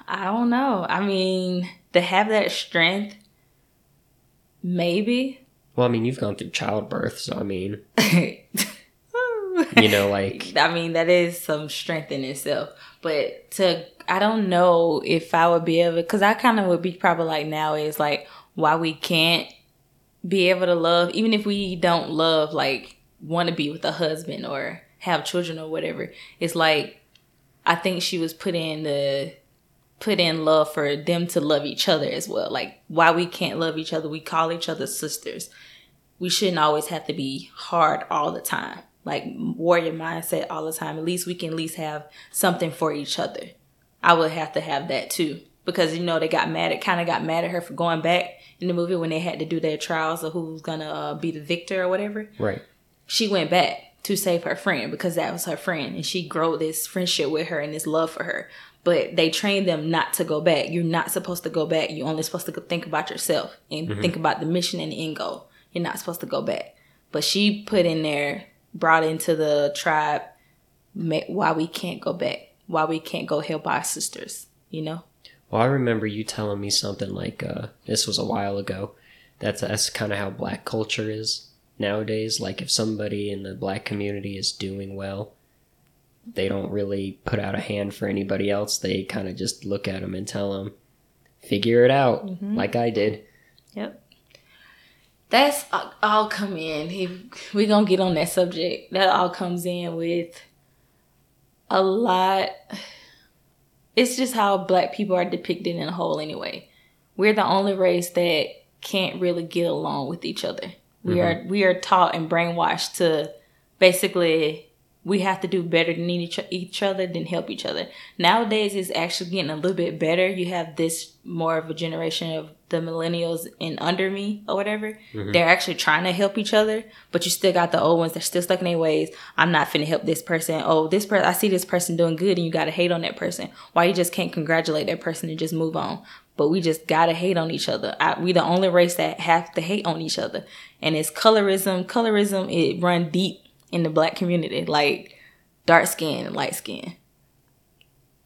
I don't know. I mean, to have that strength, maybe. Well, I mean, you've gone through childbirth, so I mean, you know, like I mean, that is some strength in itself. But to, I don't know if I would be able, because I kind of would be probably like now is like why we can't be able to love, even if we don't love, like want to be with a husband or have children or whatever. It's like I think she was put in the put in love for them to love each other as well. Like why we can't love each other, we call each other sisters. We shouldn't always have to be hard all the time. Like warrior mindset all the time. At least we can at least have something for each other. I would have to have that too. Because you know they got mad at kind of got mad at her for going back in the movie when they had to do their trials of who's gonna uh, be the victor or whatever right. she went back to save her friend because that was her friend and she grew this friendship with her and this love for her but they train them not to go back. You're not supposed to go back. You're only supposed to think about yourself and think about the mission and the end goal. You're not supposed to go back. But she put in there brought into the tribe why we can't go back why we can't go help our sisters you know? Well, I remember you telling me something like uh, this was a while ago. That's that's kind of how black culture is nowadays. Like if somebody in the black community is doing well, they don't really put out a hand for anybody else. They kind of just look at them and tell them, "Figure it out," mm-hmm. like I did. Yep. That's all- all come in. If we gonna get on that subject, that all comes in with a lot. It's just how black people are depicted in a whole. Anyway, we're the only race that can't really get along with each other. We mm-hmm. are we are taught and brainwashed to basically we have to do better than each, each other than help each other. Nowadays, it's actually getting a little bit better. You have this more of a generation of the millennials and under me or whatever. Mm-hmm. They're actually trying to help each other, but you still got the old ones. that still stuck in their ways. I'm not finna help this person. Oh, this person, I see this person doing good, and you gotta hate on that person. Why you just can't congratulate that person and just move on? But we just gotta hate on each other. I, we the only race that have to hate on each other, and it's colorism. Colorism it run deep in the black community, like dark skin and light skin.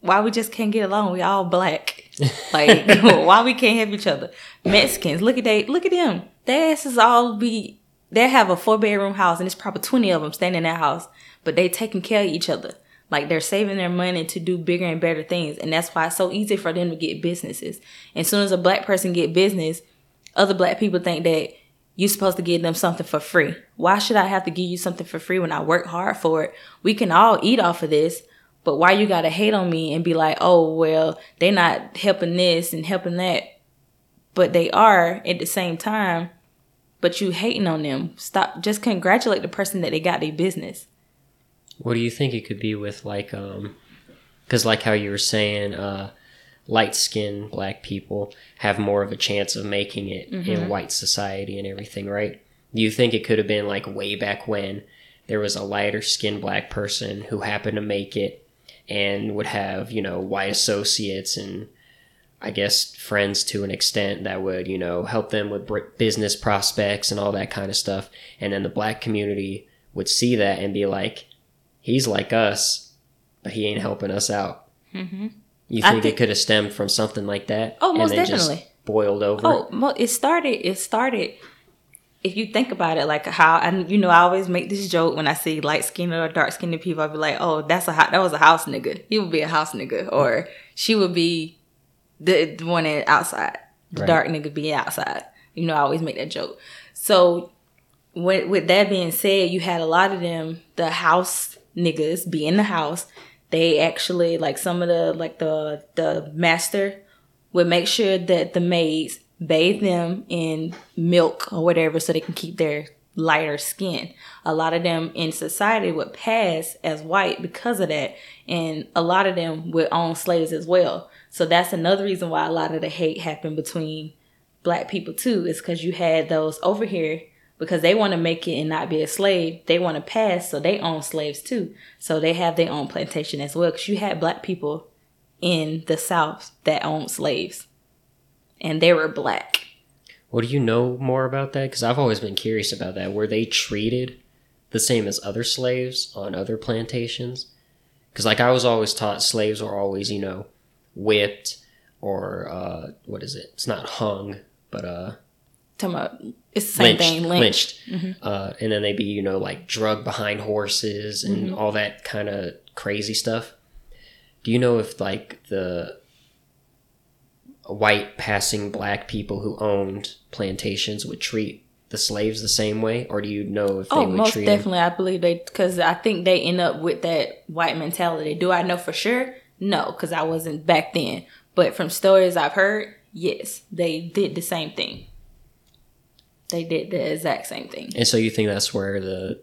Why we just can't get along? We all black. Like why we can't help each other? Mexicans, look at they, look at them. Their asses all be. They have a four bedroom house and it's probably twenty of them staying in that house, but they taking care of each other. Like they're saving their money to do bigger and better things, and that's why it's so easy for them to get businesses. As soon as a black person get business, other black people think that you're supposed to give them something for free. Why should I have to give you something for free when I work hard for it? We can all eat off of this, but why you gotta hate on me and be like, oh well, they're not helping this and helping that, but they are at the same time. But you hating on them. Stop. Just congratulate the person that they got their business. What do you think it could be with like um cuz like how you were saying uh light skinned black people have more of a chance of making it in white society and everything, right? Do you think it could have been like way back when there was a lighter skinned black person who happened to make it and would have, you know, white associates and I guess friends to an extent that would, you know, help them with business prospects and all that kind of stuff. And then the black community would see that and be like, he's like us, but he ain't helping us out. Mhm. You think think- it could have stemmed from something like that? Oh, most and then just definitely. boiled over. Oh, it started. It started. If you think about it, like how and you know, I always make this joke when I see light skinned or dark skinned people. I'll be like, "Oh, that's a that was a house nigga. He would be a house nigga, or she would be the, the one that outside. The Right. dark nigga being outside. You know, I always make that joke. So, with with that being said, you had a lot of them, the house niggas, be in the house. They actually like some of the like the the master would make sure that the maids bathe them in milk or whatever so they can keep their lighter skin. A lot of them in society would pass as white because of that, and a lot of them would own slaves as well. So that's another reason why a lot of the hate happened between black people too, is because you had those over here because they want to make it and not be a slave. They want to pass, so they own slaves too. So they have their own plantation as well. Because you had black people in the South that owned slaves, and they were black. Well, do you know more about that? Because I've always been curious about that. Were they treated the same as other slaves on other plantations? Because, like, I was always taught slaves were always, you know, whipped or uh, what is it? It's not hung, but uh, Talking about it's the same lynched. thing. Lynched. lynched. Uh, and then they'd be, you know, like drugged behind horses and all that kind of crazy stuff. Do you know if, like, the white passing black people who owned plantations would treat the slaves the same way, or do you know if they Oh, would most treat them? definitely. I believe they because I think they end up with that white mentality. Do I know for sure? No, because I wasn't back then. But from stories I've heard, yes, they did the same thing. They did the exact same thing. And so you think that's where the,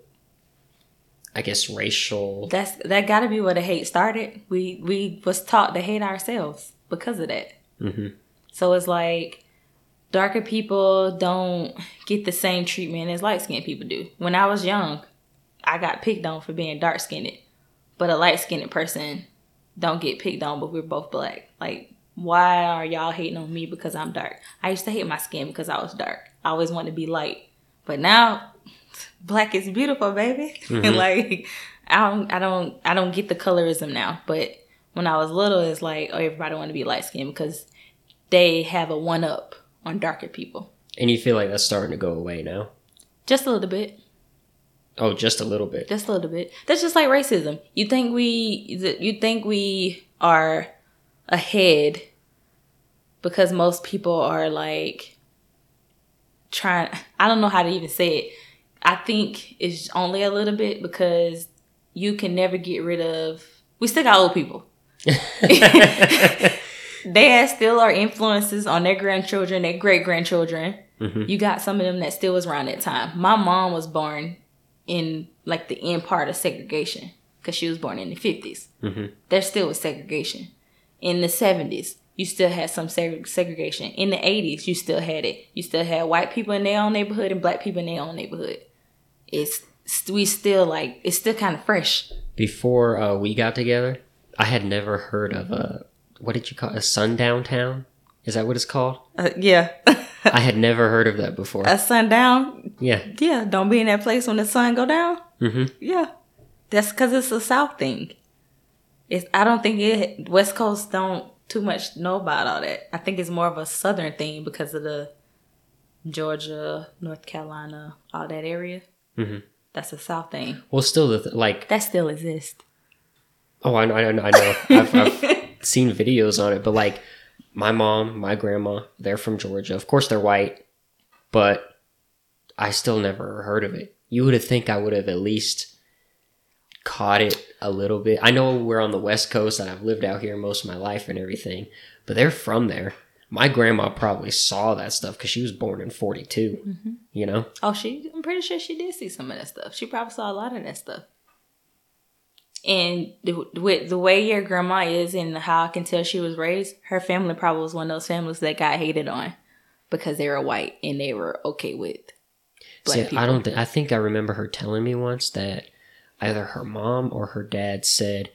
I guess, racial. That's that got to be where the hate started. We we was taught to hate ourselves because of that. hmm So it's like darker people don't get the same treatment as light skinned people do. When I was young, I got picked on for being dark skinned, but a light skinned person don't get picked on, but we're both black. Like, why are y'all hating on me because I'm dark? I used to hate my skin because I was dark. I always wanted to be light, but now black is beautiful, baby. Mhm. like, I don't, I don't, I don't get the colorism now. But when I was little, it's like, oh, everybody want to be light skinned because they have a one up on darker people. And you feel like that's starting to go away now? Just a little bit. Oh, just a little bit. Just a little bit. That's just like racism. You think we you think we are ahead because most people are like trying I don't know how to even say it. I think it's only a little bit because you can never get rid of we still got old people. They still are influences on their grandchildren, their great grandchildren. Mhm. You got some of them that still was around that time. My mom was born in like the end part of segregation because she was born in the 50s. Mhm. There still was segregation. In the 70s, you still had some seg- segregation. In the 80s, you still had it. You still had white people in their own neighborhood and black people in their own neighborhood. It's we still like it's still kind of fresh. Before uh, we got together, I had never heard of a what did you call it? a sundown town? Is that what it's called? Uh, yeah, I had never heard of that before. a sundown. Yeah. Yeah, don't be in that place when the sun go down. hmm Yeah, that's because it's a South thing. It's I don't think it West Coast don't too much know about all that. I think it's more of a Southern thing because of the Georgia, North Carolina, all that area. Mhm. That's a South thing Well, still, the th- like, that still exists. oh, I know, I know, I know. I've, I've seen videos on it, but like, my mom, my grandma, they're from Georgia. Of course, they're white, but I still never heard of it. You would have think I would have at least caught it a little bit. I know we're on the West Coast and I've lived out here most of my life and everything, but they're from there. My grandma probably saw that stuff because she was born in 42, mm-hmm. you know? Oh, she. I'm pretty sure she did see some of that stuff. She probably saw a lot of that stuff. And the, with the way your grandma is and how I can tell she was raised, her family probably was one of those families that got hated on because they were white and they were okay with black See, people. I don't. Th- I think I remember her telling me once that either her mom or her dad said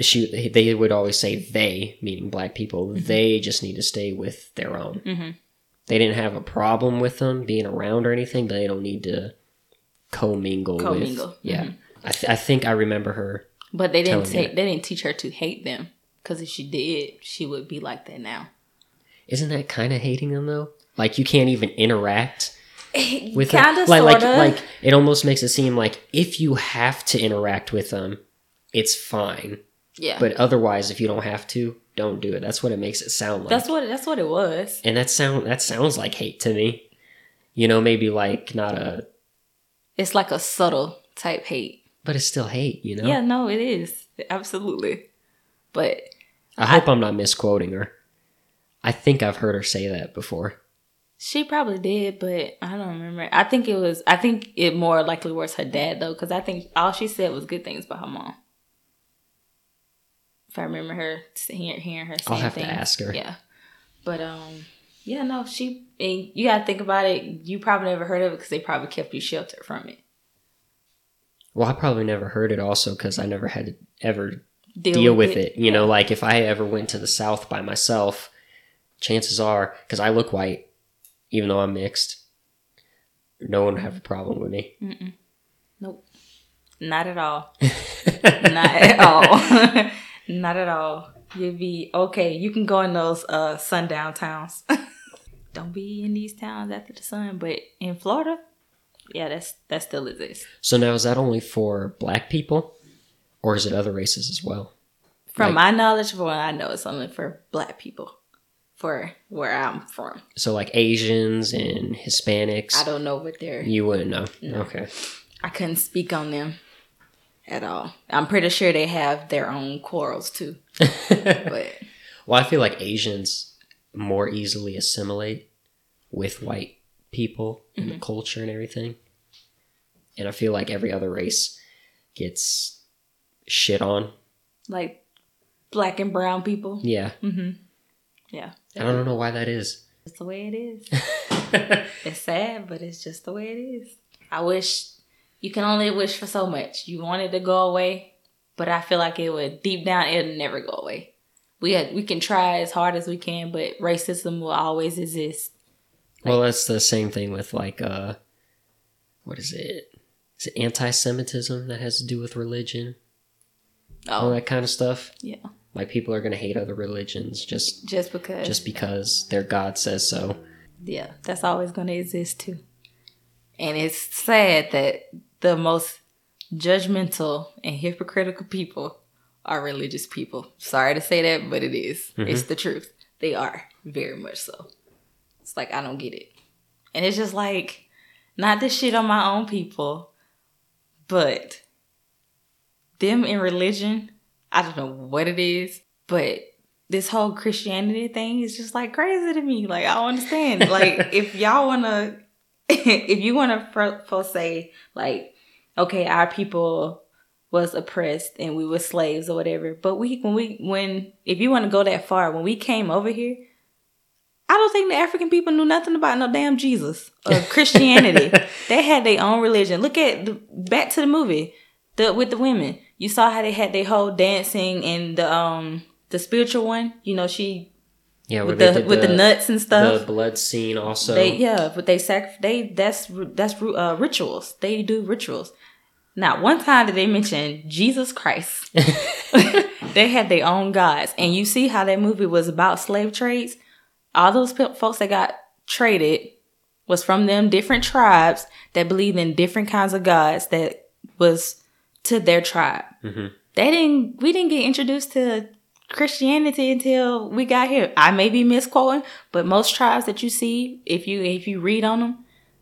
she. They would always say they, meaning black people. Mm-hmm. They just need to stay with their own. Mhm. They didn't have a problem with them being around or anything, but they don't need to commingle. Commingle, With, yeah. mhm. I, th- I think I remember her. But they didn't take they didn't teach her to hate them because if she did, she would be like that now. Isn't that kind of hating them though? Like you can't even interact with kind of Like, like, like it almost makes it seem like if you have to interact with them, it's fine. yeah, But otherwise, if you don't have to, don't do it. That's what it makes it sound like. that's what that's what it was. and that sound that sounds like hate to me. You know, maybe like not a, It's like a subtle type hate. but it's still hate. You know. Yeah, no, it is absolutely. But I hope I'm not misquoting her. I think I've heard her say that before. She probably did, but I don't remember. I think it was. I think it more likely was her dad though, because I think all she said was good things about her mom. If I remember her hearing, hearing her, I'll have to ask her. Yeah, but um, yeah, no, she. And you got to think about it. You probably never heard of it because they probably kept you sheltered from it. Well, I probably never heard it also because I never had to ever deal, with, it. You know, like if I ever went to the South by myself, chances are, because I look white, even though I'm mixed, no one would have a problem with me. Nope. Not at all. Not at all. Not at all. You'd be okay. You can go in those uh sundown towns. Don't be in these towns after the sun, but in Florida, yeah, that's that still exists. So now is that only for black people, or is it other races as well? From Like- my knowledge, from what I know, it's only for black people. For where I'm from, So like Asians and Hispanics, I don't know what they're. you wouldn't know. Okay. I couldn't speak on them at all. I'm pretty sure they have their own quarrels too, but. Well, I feel like Asians more easily assimilate with white people and the culture and everything. And I feel like every other race gets shit on. like black and brown people. Yeah. Mhm. Yeah, I don't know why that is. it's the way it is. it's sad, but it's just the way it is. I wish you can only wish for so much. You want it to go away, but I feel like it would deep down it'll never go away. We had, we can try as hard as we can, but racism will always exist. well, that's the same thing with like uh what is it? Is it anti-Semitism that has to do with religion? All Oh, that kind of stuff. yeah, Like people are gonna hate other religions just just because. just because their God says so. yeah, that's always going to exist too. And it's sad that the most judgmental and hypocritical people are religious people. Sorry to say that, but it is. Mm-hmm. It's the truth. They are very much so. It's like I don't get it. And it's just like not to shit on my own people, but them in religion, I don't know what it is, but this whole Christianity thing is just like crazy to me. Like I don't understand. like if y'all wanna, if you wanna for, for say like, okay, our people was oppressed and we were slaves or whatever. But we when we when if you want to go that far, when we came over here, I don't think the African people knew nothing about no damn Jesus or Christianity. they had their own religion. Look at the, back to the movie the with the women. You saw how they had their whole dancing and the um the spiritual one. You know she Yeah, with the with the, nuts and stuff. the blood scene also. They yeah, but they sac they that's that's uh, rituals. They do rituals. Not one time did they mention Jesus Christ. they had their own gods, and you see how that movie was about slave trades. All those pe- folks that got traded was from them different tribes that believed in different kinds of gods that was to their tribe. Mhm. They didn't. We didn't get introduced to Christianity until we got here. I may be misquoting, but most tribes that you see, if you if you read on them,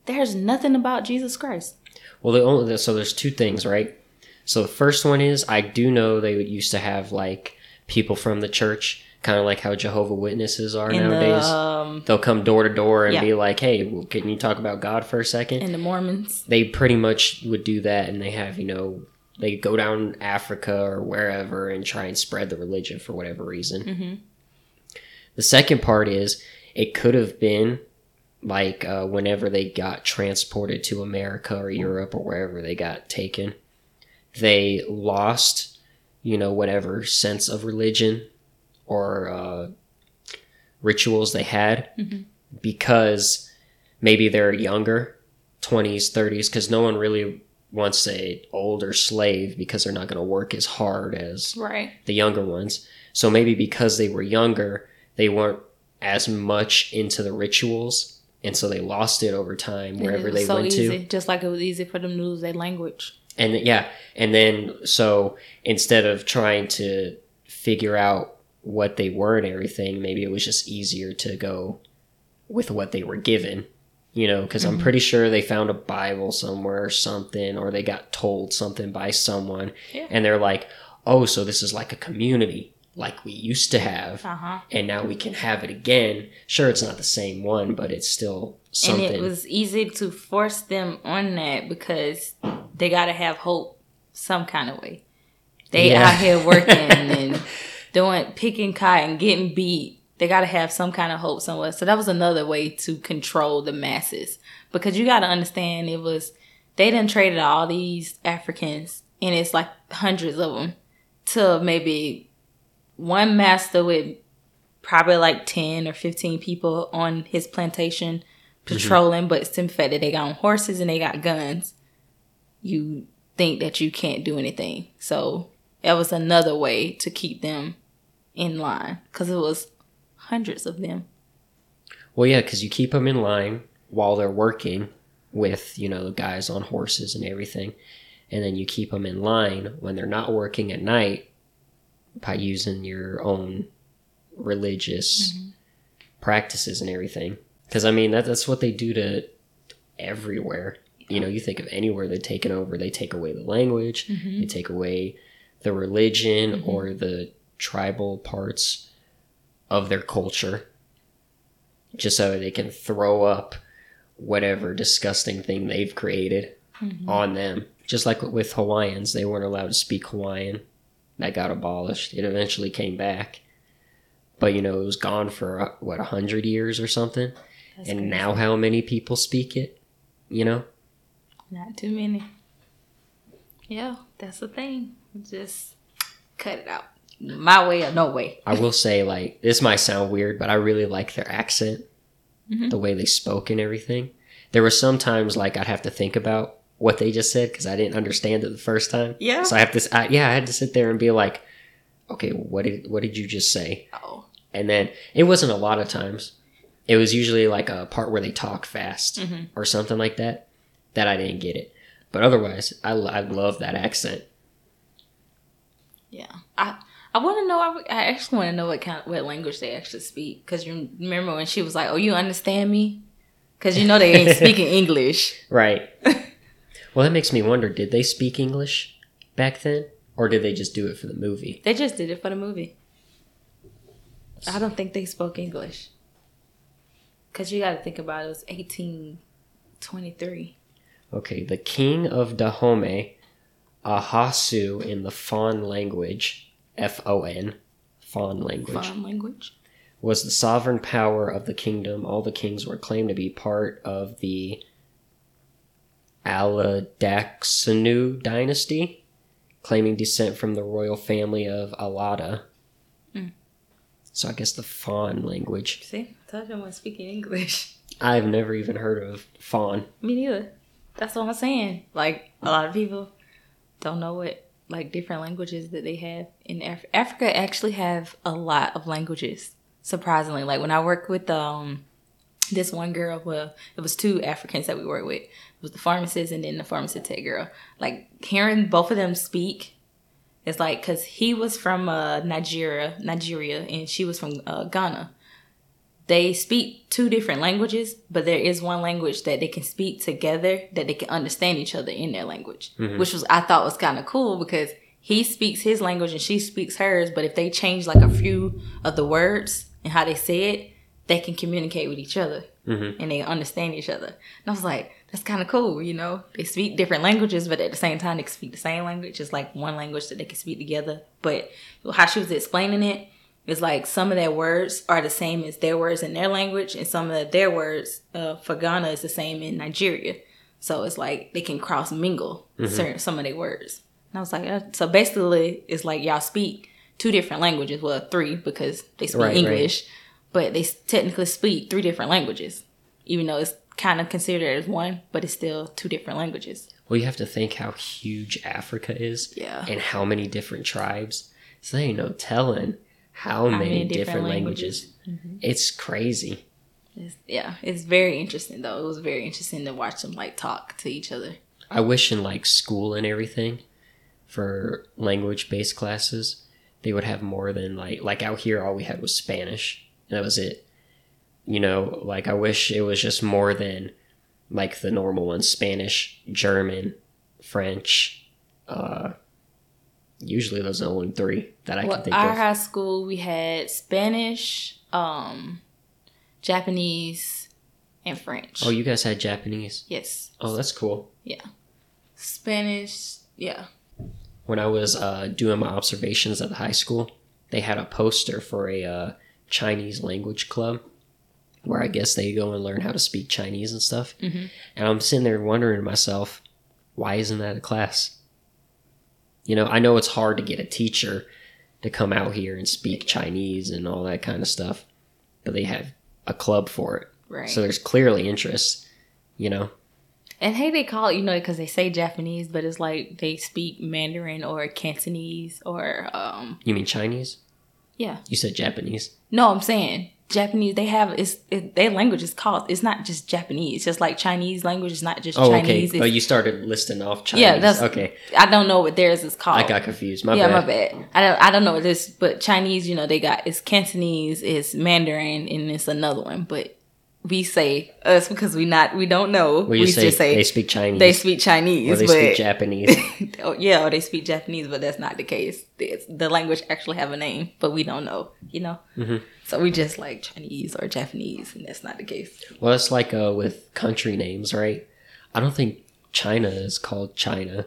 there's nothing about Jesus Christ. Well, the only so there's two things, right? So the first one is I do know they used to have like people from the church, kind of like how Jehovah Witnesses are In nowadays. the um, They'll come door to door and Yeah. be like, "Hey, well, can you talk about God for a second? And the Mormons. They pretty much would do that, and they have you know they go down Africa or wherever and try and spread the religion for whatever reason. Mhm. The second part is it could have been like uh, whenever they got transported to America or Europe or wherever they got taken, they lost, you know, whatever sense of religion or uh, rituals they had because maybe they're younger, 20s, 30s, because no one really wants a older slave because they're not going to work as hard as Right. the younger ones. So maybe because they were younger, they weren't as much into the rituals, and so they lost it over time wherever they so went easy, to. Just like it was easy for them to lose their language. And yeah, and then so instead of trying to figure out what they were and everything, maybe it was just easier to go with what they were given. You know, because I'm pretty sure they found a Bible somewhere or something, or they got told something by someone, Yeah. and they're like, "Oh, so this is like a community, like we used to have." Uh huh. and now we can have it again. Sure, it's not the same one, but it's still something. And it was easy to force them on that because they got to have hope some kind of way. They Yeah. out here working and doing picking cotton, getting beat. They got to have some kind of hope somewhere. So that was another way to control the masses because you got to understand it was they done traded all these Africans and it's like hundreds of them to maybe one master with probably like 10 or 15 people on his plantation mm-hmm. patrolling, but it's the fact that they got on horses and they got guns, you think that you can't do anything. So that was another way to keep them in line because it was hundreds of them. well, yeah, because you keep them in line while they're working with you know the guys on horses and everything, and then you keep them in line when they're not working at night by using your own religious mm-hmm. practices and everything. Because I mean that that's what they do to everywhere. You know, you think of anywhere they've taken over, they take away the language, mm-hmm. they take away the religion mm-hmm. or the tribal parts of their culture just so they can throw up whatever disgusting thing they've created on them. Just like with Hawaiians, they weren't allowed to speak Hawaiian. That got abolished. It eventually came back. But you know, it was gone for uh, what a hundred years or something. That's and crazy. now how many people speak it? You know? Not too many. Yeah, that's the thing. Just cut it out. My way or no way. I will say, like, this might sound weird, but I really like their accent, the way they spoke and everything. There were some times, like, I'd have to think about what they just said because I didn't understand it the first time. Yeah. So I have to, I, yeah, I had to sit there and be like, okay, what did what did you just say? Oh. And then it wasn't a lot of times. It was usually like a part where they talk fast Mhm. or something like that. That I didn't get it. But otherwise, I, I love that accent. Yeah. I I want to know. I, I actually want to know what kind, what language they actually speak. Cause you remember when she was like, "Oh, you understand me?" Cause you know they ain't speaking English. Right. well, that makes me wonder did they speak English back then? Or did they just do it for the movie? They just did it for the movie. I don't think they spoke English. Cause you got to think about it, it was eighteen twenty three. Okay, the king of Dahomey, Ahosu in the Fon language, F O N, Fon language, Fun language. was the sovereign power of the kingdom. All the kings were claimed to be part of the Aladaxonou dynasty, claiming descent from the royal family of Allada. Mm. So I guess the Fon language. See, I told you I wasn't speaking English. I've never even heard of Fawn. Me neither. That's what I'm saying. Like a lot of people don't know what like different languages that they have in Af- Africa. Actually, have a lot of languages. Surprisingly, like when I worked with um this one girl, well, it was two Africans that we worked with. It was the pharmacist and then the pharmacy tech girl. Like hearing both of them speak, it's like because he was from uh, Nigeria, Nigeria, and she was from uh, Ghana they speak two different languages, but there is one language that they can speak together that they can understand each other in their language, which was I thought was kind of cool because he speaks his language and she speaks hers. But if they change like a few of the words and how they say it, they can communicate with each other Mm-hmm. and they understand each other. And I was like, that's kind of cool, you know. They speak different languages, but at the same time, they can speak the same language. It's like one language that they can speak together. But how she was explaining it, it's like some of their words are the same as their words in their language, and some of their words uh, for Ghana is the same in Nigeria. So it's like they can cross mingle certain some of their words. And I was like, uh, so basically, it's like y'all speak two different languages. Well, three because they speak Right, right. English, but they technically speak three different languages, even though it's kind of considered as one, but it's still two different languages. Well, you have to think how huge Africa is Yeah. and how many different tribes. So they ain't no telling how, many, different, languages. It's crazy. It's, yeah, it's very interesting though. It was very interesting to watch them like talk to each other. I wish in like school and everything for language based classes, they would have more than like like out here all we had was Spanish. And that was it. You know, like I wish it was just more than like the normal ones, Spanish, German, French, uh usually those are the only three that I well, can think of. our high school we had Spanish, um, Japanese, and French. Oh, you guys had Japanese. yes, Oh, that's cool. Yeah. Spanish. Yeah. when I was uh, doing my observations at the high school, they had a poster for a uh, Chinese language club where I guess they go and learn how to speak Chinese and stuff. Mhm. And I'm sitting there wondering to myself, why isn't that a class? You know, I know it's hard to get a teacher to come out here and speak Chinese and all that kind of stuff, but they have a club for it. Right. So there's clearly interest, you know? and hey, they call it you know because they say Japanese, but it's like they speak Mandarin or Cantonese or um. You mean Chinese? Yeah. You said Japanese. No, I'm saying Japanese. They have it's it, their language is called. It's not just Japanese. It's just like Chinese language is not just Oh, Chinese. okay. Oh, you started listing off Chinese. Yeah, that's- okay. I don't know what theirs is called. I got confused. My yeah, bad. my bad. I don't. I don't know what this, but Chinese. You know, they got it's Cantonese, it's Mandarin, and it's another one. But we say us because we not we don't know. Well, we say, just say they speak Chinese. they speak Chinese, or they but speak Japanese. oh, yeah, or they speak Japanese, but that's not the case. It's, the language actually have a name, but we don't know. You know, Mhm. So we just like Chinese or Japanese, and that's not the case. well, it's like uh, with country names, right? I don't think China is called China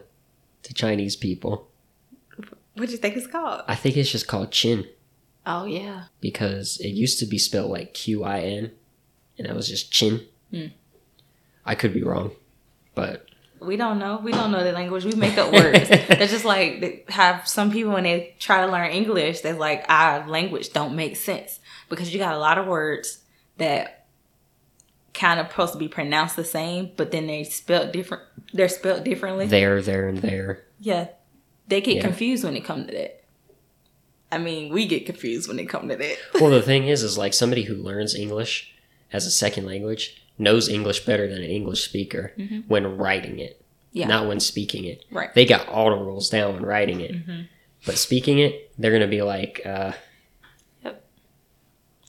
to Chinese people. What do you think it's called? I think it's just called Chin Oh yeah, because it used to be spelled like Q I N, and that was just Chin. Hmm. I could be wrong, but we don't know. We don't know the language. We make up words. They're just like they have some people when they try to learn English. They're like our language don't make sense because you got a lot of words that kind of supposed to be pronounced the same, but then they spelled different. They're spelled differently. there, there, and there. Yeah, they get Yeah. confused when it comes to that. I mean, we get confused when it comes to that. Well, the thing is, is like somebody who learns English as a second language knows English better than an English speaker Mhm. when writing it, Yeah. not when speaking it. Right. They got all the rules down when writing it, Mhm. but speaking it, they're gonna be like, uh,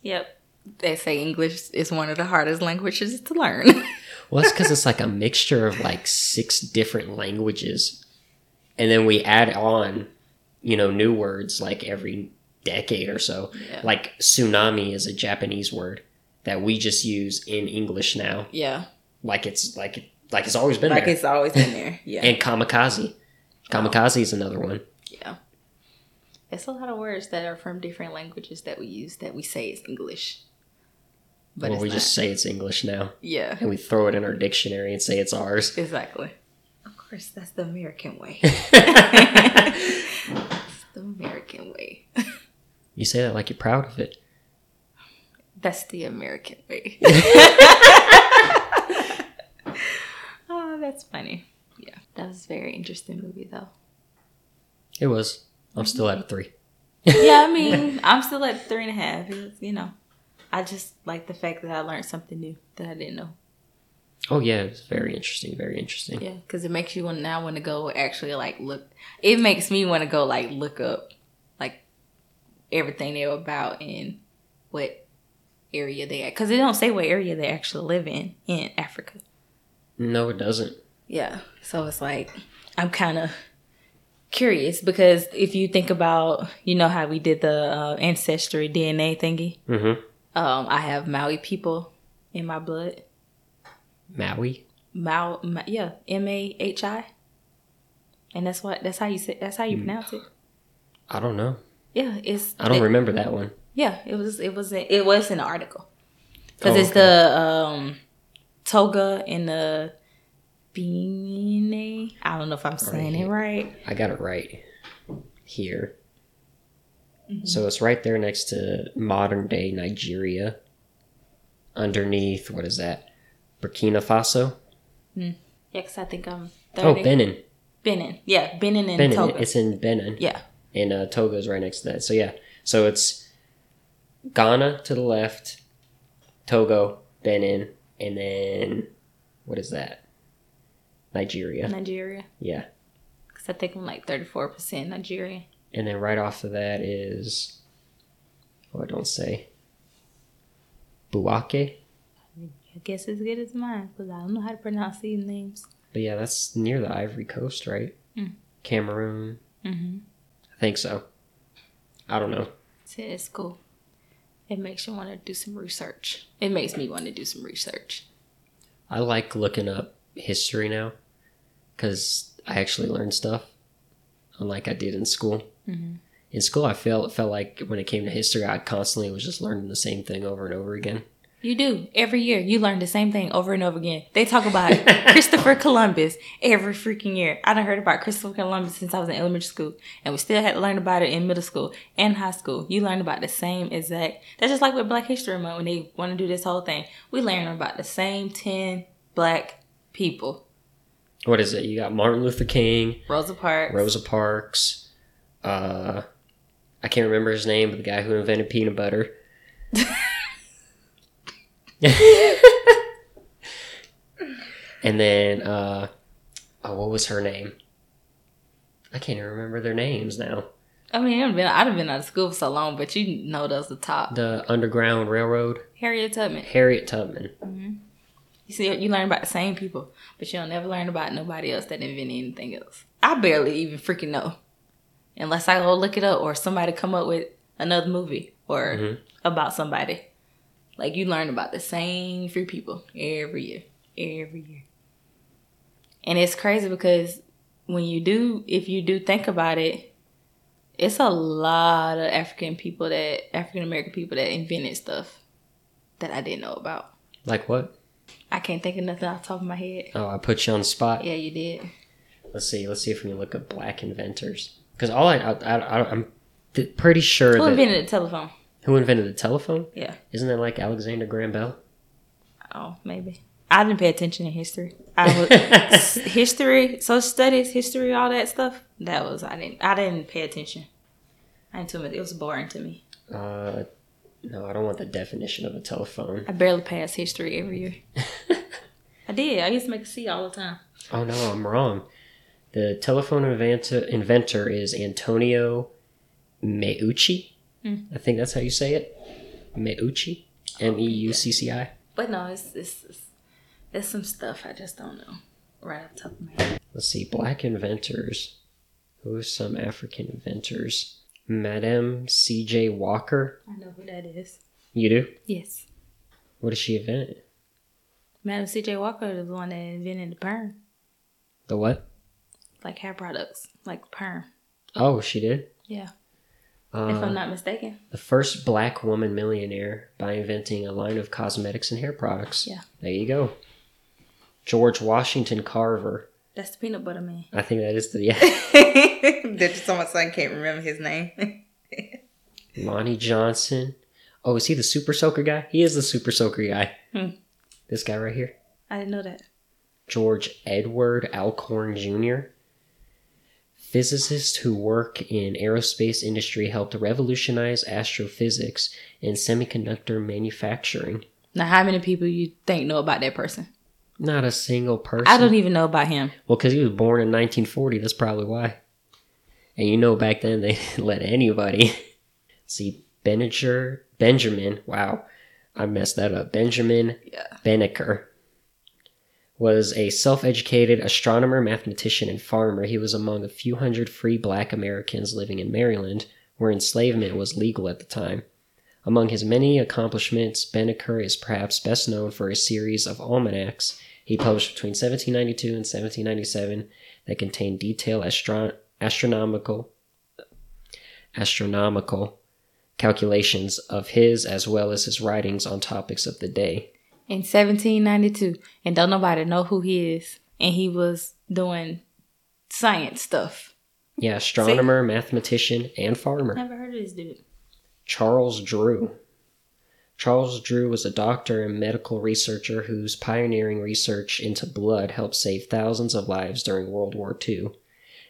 Yep. They say English is one of the hardest languages to learn. well, that's because it's like a mixture of like six different languages, and then we add on, you know, new words like every decade or so. yeah. Like tsunami is a Japanese word that we just use in English now, yeah. like it's like like it's always been Like there. it's always been there. Yeah. and kamikaze. Kamikaze is another one. Yeah. It's a lot of words that are from different languages that we use that we say is English. But well, we not. just say it's English now, Yeah. and we throw it in our dictionary and say it's ours. Exactly. Of course, that's the American way. the American way. you say that like you're proud of it. That's the American way. oh, that's funny. Yeah. That was a very interesting movie though. It was. I'm still at a three. Yeah, I mean, I'm still at three and a half. It's, you know, I just like the fact that I learned something new that I didn't know. Oh yeah, it was very interesting. Very interesting. Yeah, because it makes you want now want to go actually like look. It makes me want to go like look up like everything they're about and what area they at. Because they don't say what area they actually live in in Africa. No, it doesn't. Yeah, so it's like I'm kind of curious because if you think about you know how we did the uh, ancestry DNA thingy. Mm-hmm. Um, I have Maui people in my blood. Maui. Mau, Ma, yeah, M A H I, and that's what that's how you say that's how you Hmm. pronounce it. I don't know. Yeah, it's I don't it- remember that one. Yeah, it was it was it was in the article because Oh, it's okay. the um toga and the beanie. I don't know if I'm saying it right. I got it right here. Mm-hmm. So it's right there next to modern day Nigeria. Underneath, what is that? Burkina Faso. Yeah, because I think I'm Oh, Benin. Benin. Yeah, Benin and Benin. Togo. It's in Benin. yeah. and uh, is right next to that. So yeah, so it's Ghana to the left, Togo, Benin, and then what is that? Nigeria. Nigeria. Yeah, Because I think I'm like 34% Nigerian. and then right off of that is oh, I don't say Bouaké. I guess as good as mine because I don't know how to pronounce these names. But yeah, that's near the Ivory Coast, right? Mm. Cameroon. Mm-hmm. I think so. I don't know. It's cool. It makes you want to do some research. It makes me want to do some research. I like looking up history now because I actually learned stuff, unlike I did in school. Mhm. In school, I felt felt like when it came to history, I constantly was just learning the same thing over and over again. You do. Every year, you learn the same thing over and over again. They talk about Christopher Columbus every freaking year. I done heard about Christopher Columbus since I was in elementary school, and we still had to learn about it in middle school and high school. You learn about the same exact. That's just like with Black History Month when they want to do this whole thing. We learn about the same 10 black people. What is it? You got Martin Luther King, Rosa Parks. Rosa Parks. Uh, I can't remember his name, but the guy who invented peanut butter. and then, uh, oh, what was her name? I can't even remember their names now. I mean, I've been, I've been out of school for so long, but you know those the top. The Underground Railroad, Harriet Tubman. Harriet Tubman. You see, you learn about the same people, but you don't never learn about nobody else that invented anything else. I barely even freaking know, unless I go look it up or somebody come up with another movie or Mhm. about somebody. Like you learn about the same three people every year, every year, and it's crazy because when you do, if you do think about it, it's a lot of African people that African American people that invented stuff that I didn't know about. Like what? I can't think of nothing off the top of my head. Oh, I put you on the spot. Yeah, you did. Let's see. Let's see if we can look up black inventors. Because all I, I, I, I'm th- pretty sure Who invented the telephone? who invented the telephone? Yeah. Isn't that like Alexander Graham Bell? Oh, maybe. I didn't pay attention in history. I was history, social studies, history, all that stuff. That was I didn't I didn't pay attention. I didn't too much. It was boring to me. Uh, no, I don't want the definition of a telephone. I barely pass history every year. I did. I used to make a C all the time. Oh no, I'm wrong. The telephone inventor, inventor is Antonio Meucci. Hmm. I think that's how you say it. Meucci. M E U C C I. But no, it's it's, it's it's some stuff I just don't know right off the top of my head. Let's see. Black inventors. Who are some African inventors? Madame C.J. Walker. I know who that is. You do? Yes. What did she invent? Madam C.J. Walker is the one that invented the perm, The what? like hair products, like perm. Oh, she did. Yeah, Uh, if I'm not mistaken. the first black woman millionaire by inventing a line of cosmetics and hair products. Yeah. There you go. George Washington Carver. That's the peanut butter man. I think that is the yeah. that so my son can't remember his name. Lonnie Johnson. Oh, is he the super soaker guy? He is the super soaker guy. Hmm. This guy right here. I didn't know that. George Edward Alcorn Jr. Physicists who work in aerospace industry helped revolutionize astrophysics and semiconductor manufacturing. Now, how many people you think know about that person? Not a single person. I don't even know about him. Well, because he was born in 1940. That's probably why. And you know, back then they didn't let anybody. See, Benninger, Benjamin. Wow, I messed that up. Benjamin Yeah. Banneker was a self-educated astronomer, mathematician, and farmer. He was among a few hundred free black Americans living in Maryland, where enslavement was legal at the time. Among his many accomplishments, Banneker is perhaps best known for a series of almanacs he published between 1792 and 1797 that contained detailed astro- astronomical astronomical calculations of his as well as his writings on topics of the day. In 1792, and don't nobody know who he is. And he was doing science stuff. Yeah, astronomer, mathematician, and farmer. Never heard of this dude. Charles Drew. Charles Drew was a doctor and medical researcher whose pioneering research into blood helped save thousands of lives during World War II.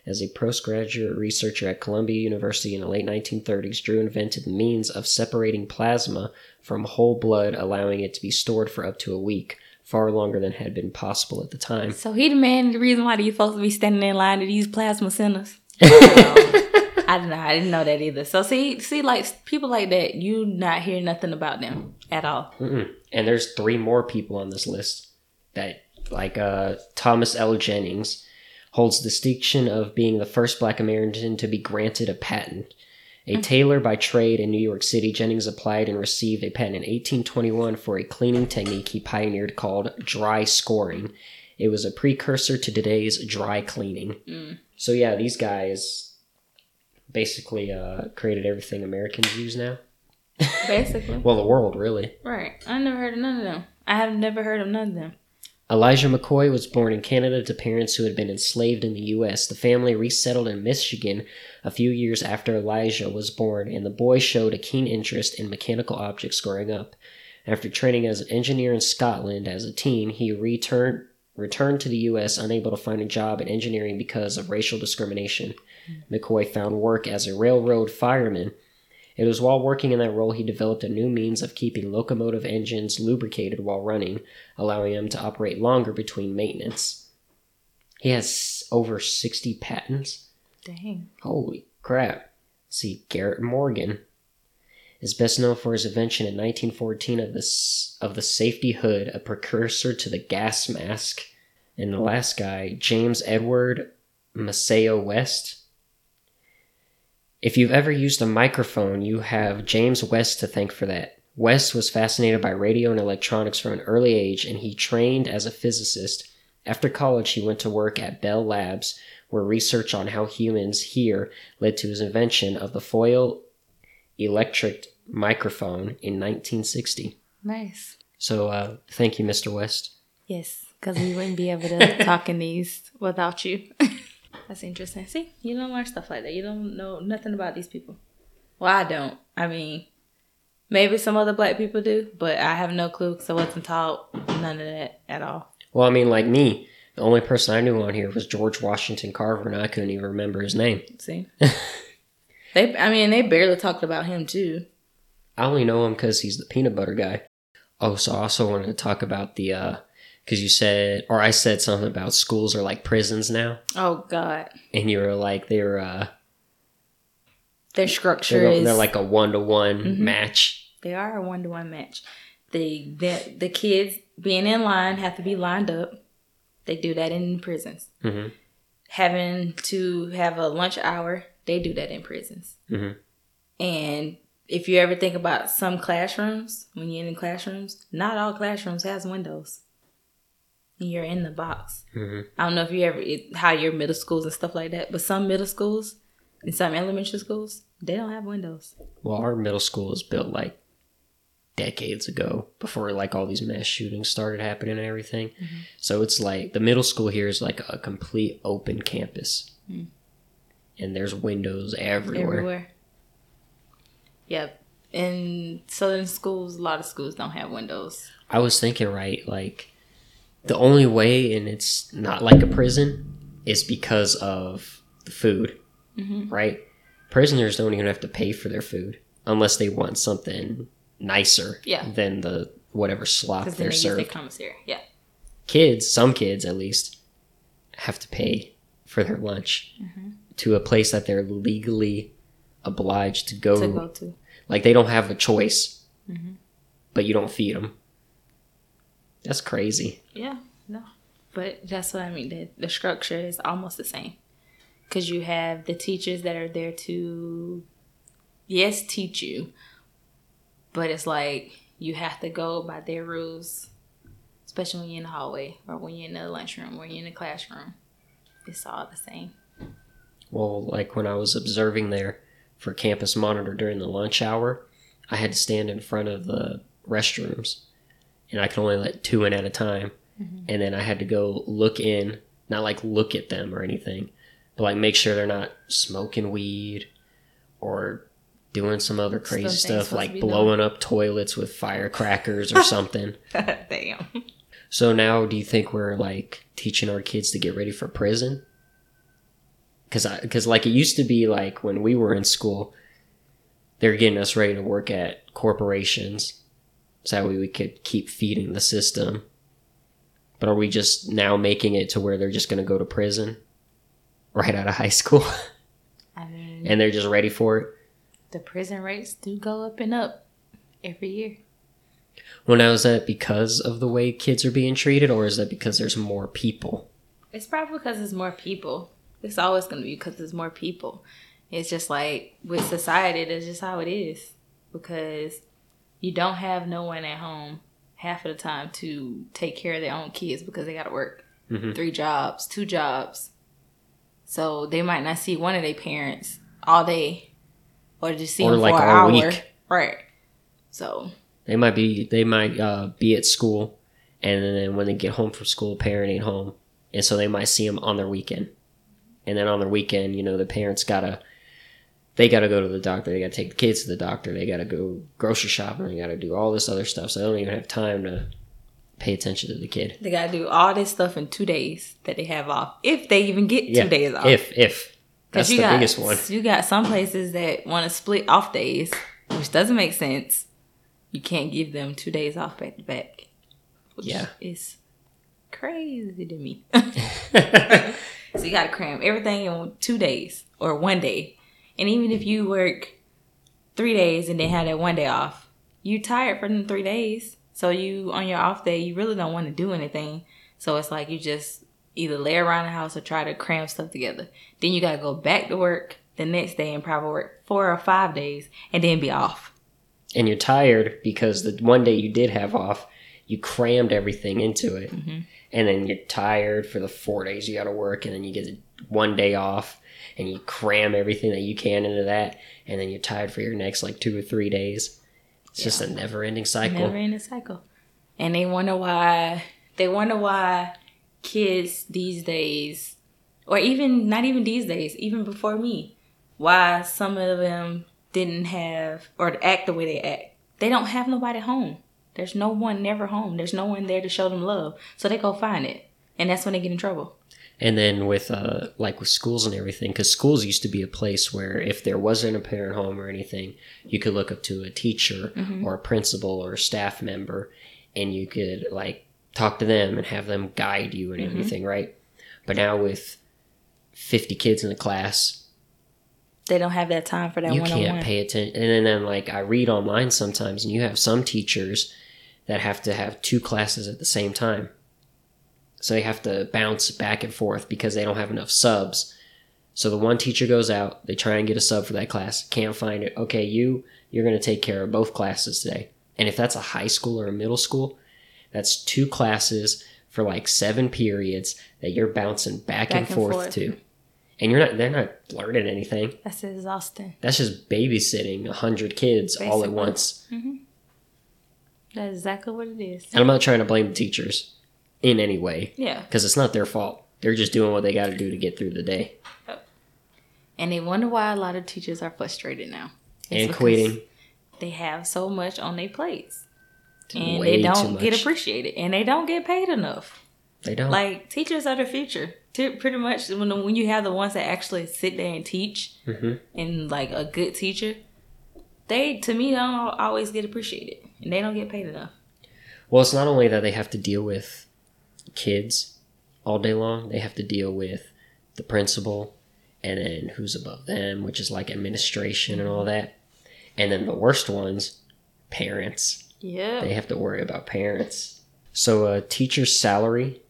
As a postgraduate researcher at Columbia University in the late 1930s, Drew invented the means of separating plasma from whole blood, allowing it to be stored for up to a week, far longer than had been possible at the time. So he the man, the reason why he's supposed to be standing in line to these plasma centers. I didn't know. I didn't know that either. So see, see, like people like that, you not hear nothing about them at all. Mm-mm. And there's three more people on this list that, like uh, Thomas L. Jennings, holds the distinction of being the first Black American to be granted a patent. A tailor by trade in New York City, Jennings applied and received a patent in 1821 for a cleaning technique he pioneered called dry scouring. It was a precursor to today's dry cleaning. So yeah, these guys basically uh, created everything Americans use now. Basically, Well, the world really. right? I never heard of none of them. I have never heard of none of them. Elijah McCoy was born in Canada to parents who had been enslaved in the U.S. The family resettled in Michigan a few years after Elijah was born, and the boy showed a keen interest in mechanical objects growing up. After training as an engineer in Scotland as a teen, he returned returned to the U.S. unable to find a job in engineering because of racial discrimination. McCoy found work as a railroad fireman. It was while working in that role he developed a new means of keeping locomotive engines lubricated while running, allowing them to operate longer between maintenance. He has over 60 patents. Dang. Holy crap. Let's see, Garrett Morgan is best known for his invention in 1914 of the, of the safety hood, a precursor to the gas mask. And the last guy, James Edward Maceo West. If you've ever used a microphone, you have James West to thank for that. West was fascinated by radio and electronics from an early age, and he trained as a physicist. After college, he went to work at Bell Labs, where research on how humans hear led to his invention of the foil electret microphone in 1960. Nice. So, uh, thank you, Mr. West. Yes, because we wouldn't be able to talk in these without you. That's interesting. See, you don't learn stuff like that. You don't know nothing about these people. Well, I don't. I mean, maybe some other black people do, but I have no clue because I wasn't taught none of that at all. Well, I mean, like me, the only person I knew on here was George Washington Carver, and I couldn't even remember his name. See, they. I mean, they barely talked about him too. I only know him because he's the peanut butter guy. Oh, so I also wanted to talk about the, uh, because you said, or I said something about schools are like prisons now, Oh God, and you were like, they're, uh, their structure they're, is. they're like a one to one match. They are a one to one match. The, the the kids being in line have to be lined up. They do that in prisons. hmm Having to have a lunch hour, they do that in prisons. hmm And if you ever think about some classrooms, when you're in classrooms, not all classrooms has windows. You're in the box. hmm I don't know if you ever it, how your middle schools and stuff like that, but some middle schools and some elementary schools they don't have windows. Well, our middle school was built like decades ago before like all these mass shootings started happening and everything. So it's like the middle school here is like a complete open campus. And there's windows everywhere. everywhere. Yep. In southern schools, a lot of schools don't have windows. I was thinking, right, like the only way, and it's not like a prison, is because of the food, right? Prisoners don't even have to pay for their food unless they want something nicer Yeah. than the whatever slop they're they served. commissary. Yeah. Kids, some kids at least, have to pay for their lunch Mm-hmm. to a place that they're legally obliged to go. To go to. Like they don't have a choice, Mm-hmm. but you don't feed them. That's crazy. Yeah. No. But that's what I mean. The, the structure is almost the same. Because you have the teachers that are there to, yes, teach you. But it's like you have to go by their rules, especially when you're in the hallway or when you're in the lunchroom or you're in the classroom. It's all the same. Well, like when I was observing there for Campus Monitor during the lunch hour, I had to stand in front of the restrooms and I could only let two in at a time. Mm-hmm. And then I had to go look in, not like look at them or anything, but like make sure they're not smoking weed or doing some other crazy Stuff like blowing up toilets with firecrackers or something. Damn. So now, do you think we're like teaching our kids to get ready for prison? Because because like it used to be like when we were in school, they're getting us ready to work at corporations, so that way we could keep feeding the system. But are we just now making it to where they're just going to go to prison right out of high school, I mean, and they're just ready for it? the prison rates do go up and up every year. Well, now is that because of the way kids are being treated, or is that because there's more people? It's probably because there's more people. It's always going to be because there's more people. It's just like with society, that's just how it is. Because you don't have no one at home half of the time to take care of their own kids because they got to work Mhm. three jobs, two jobs. So they might not see one of their parents all day or just see Or them like for an hour. week. Right. So They might be they might uh, be at school, and then when they get home from school, parent ain't home, and so they might see them on their weekend, and then on their weekend, you know, the parents gotta they gotta go to the doctor, they gotta take the kids to the doctor, they gotta go grocery shopping, they gotta do all this other stuff, so they don't even have time to pay attention to the kid. they got to do all this stuff in two days that they have off. If they even get Yeah, two days off. if if that's you the got biggest one. you got some places that want to split off days, which doesn't make sense. You can't give them two days off back to back. Which Yeah. is crazy to me. so you got to cram everything in two days or one day, and even if you work three days and then have that one day off, you tired for them three days. So you on your off day, you really don't want to do anything. So it's like you just either lay around the house or try to cram stuff together. Then you gotta go back to work the next day and probably work four or five days and then be off. and you're tired because the one day you did have off, you crammed everything into it, Mm-hmm. and then you're tired for the four days you got to work, and then you get one day off, and you cram everything that you can into that, and then you're tired for your next like two or three days. It's just a never-ending cycle. Never in a cycle. And they wonder why they wonder why kids these days or even not even these days, even before me, why some of them didn't have or act the way they act. They don't have nobody home. There's no one never home. There's no one there to show them love. So they go find it. And that's when they get in trouble. And then with uh like with schools and everything, because schools used to be a place where if there wasn't a parent home or anything, you could look up to a teacher or a principal or a staff member, and you could like talk to them and have them guide you and everything, right? But now with fifty kids in the class, They don't have that time for that you one on can't pay attention. And then, then like I read online sometimes, and you have some teachers that have to have two classes at the same time. So they have to bounce back and forth because they don't have enough subs. So the one teacher goes out, they try and get a sub for that class, can't find it. Okay, you you're going to take care of both classes today. And if that's a high school or a middle school, that's two classes for like seven periods that you're bouncing back, and, Back and forth, forth. to. And you're not they're not learning anything. That's exhausting. That's just babysitting a hundred kids all at Basically. once. Mm-hmm. That's exactly what it is. And I'm not trying to blame the teachers in any way Yeah. because it's not their fault. They're just doing what they got to do to get through the day And they wonder why a lot of teachers are frustrated now. It's and quitting. They have so much on their plates. And they don't get appreciated. And they don't get paid enough. They don't. Like, teachers are the future. T- Pretty much, when, when you have the ones that actually sit there and teach, Mhm. and like a good teacher, they, to me, don't always get appreciated. And they don't get paid enough. Well, it's not only that they have to deal with kids all day long, they have to deal with the principal and then who's above them, which is like administration and all that. And then the worst ones, parents. Yeah. They have to worry about parents. So a teacher's salary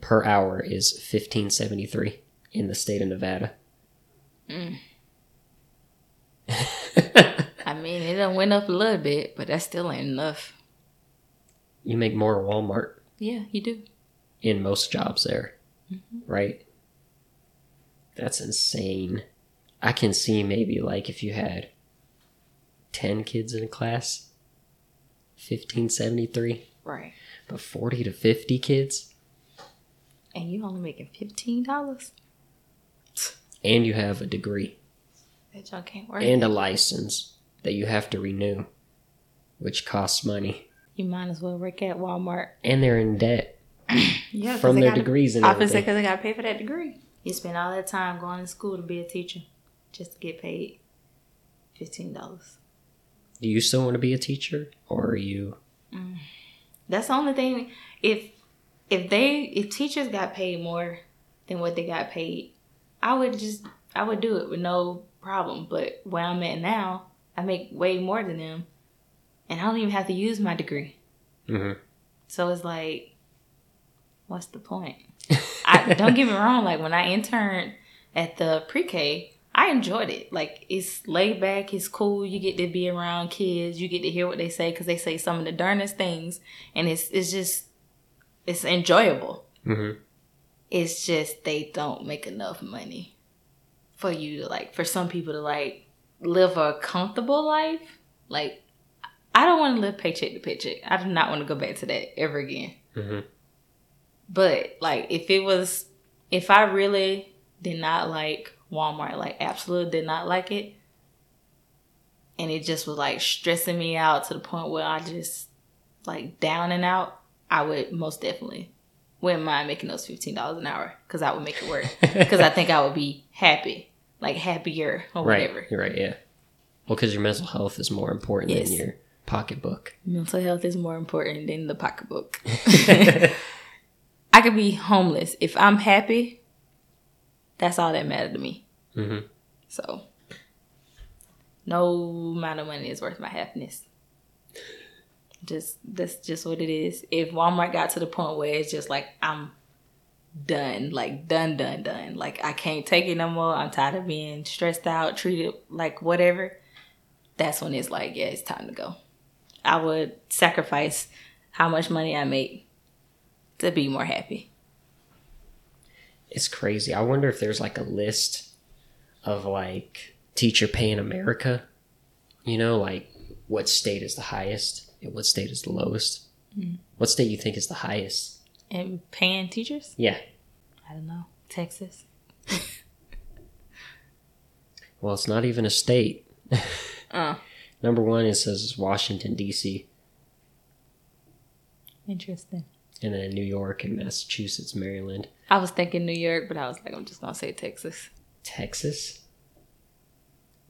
per hour is 1573 in the state of Nevada. Mm. I mean, it done went up a little bit, but that still ain't enough. you make more at Walmart Yeah, you do. in most jobs there, mm-hmm. right? That's insane. I can see maybe like if you had 10 kids in a class, 1573, Right. but 40 to 50 kids, And you're only making $15? and you have a degree. That y'all can't work. and a license that you have to renew, which costs money. You might as well work at Walmart. And they're in debt Yeah, from their gotta- degrees and Obviously, because they got to pay for that degree. You spend all that time going to school to be a teacher just to get paid fifteen dollars. Do you still want to be a teacher, or are you? Mm. That's the only thing. If if they if teachers got paid more than what they got paid, I would just I would do it with no problem. But where I'm at now, I make way more than them, and I don't even have to use my degree. hmm So it's like, what's the point? I don't get me wrong. Like when I interned at the pre-K, I enjoyed it. Like it's laid back, it's cool. You get to be around kids. You get to hear what they say because they say some of the darnest things, and it's it's just it's enjoyable. hmm It's just they don't make enough money for you to like for some people to like live a comfortable life. Like I don't want to live paycheck to paycheck. I do not want to go back to that ever again. hmm But like if it was if I really did not like Walmart, like absolutely did not like it, and it just was like stressing me out to the point where I just like down and out, I would most definitely wouldn't mind making those fifteen dollars an hour because I would make it work because I think I would be happy, like happier or Right. whatever. Right. Yeah. Well, because your mental health is more important Yes. than your pocketbook. Mental health is more important than the pocketbook. I could be homeless if I'm happy. That's all that matters to me. hmm So, no amount of money is worth my happiness. Just that's just what it is. If Walmart got to the point where it's just like I'm done, like done, done, done. Like I can't take it no more. I'm tired of being stressed out, treated like whatever. That's when it's like, yeah, it's time to go. I would sacrifice how much money I make to be more happy. It's crazy. I wonder if there's like a list of like teacher pay in America. You know, like what state is the highest and what state is the lowest. What state you think is the highest? And paying teachers? Yeah. I don't know. Texas. Well, it's not even a state. Uh, Number one, it says Washington D.C. interesting. and then New York and Massachusetts, Maryland, I was thinking New York, but I was like, I'm just gonna say Texas. Texas.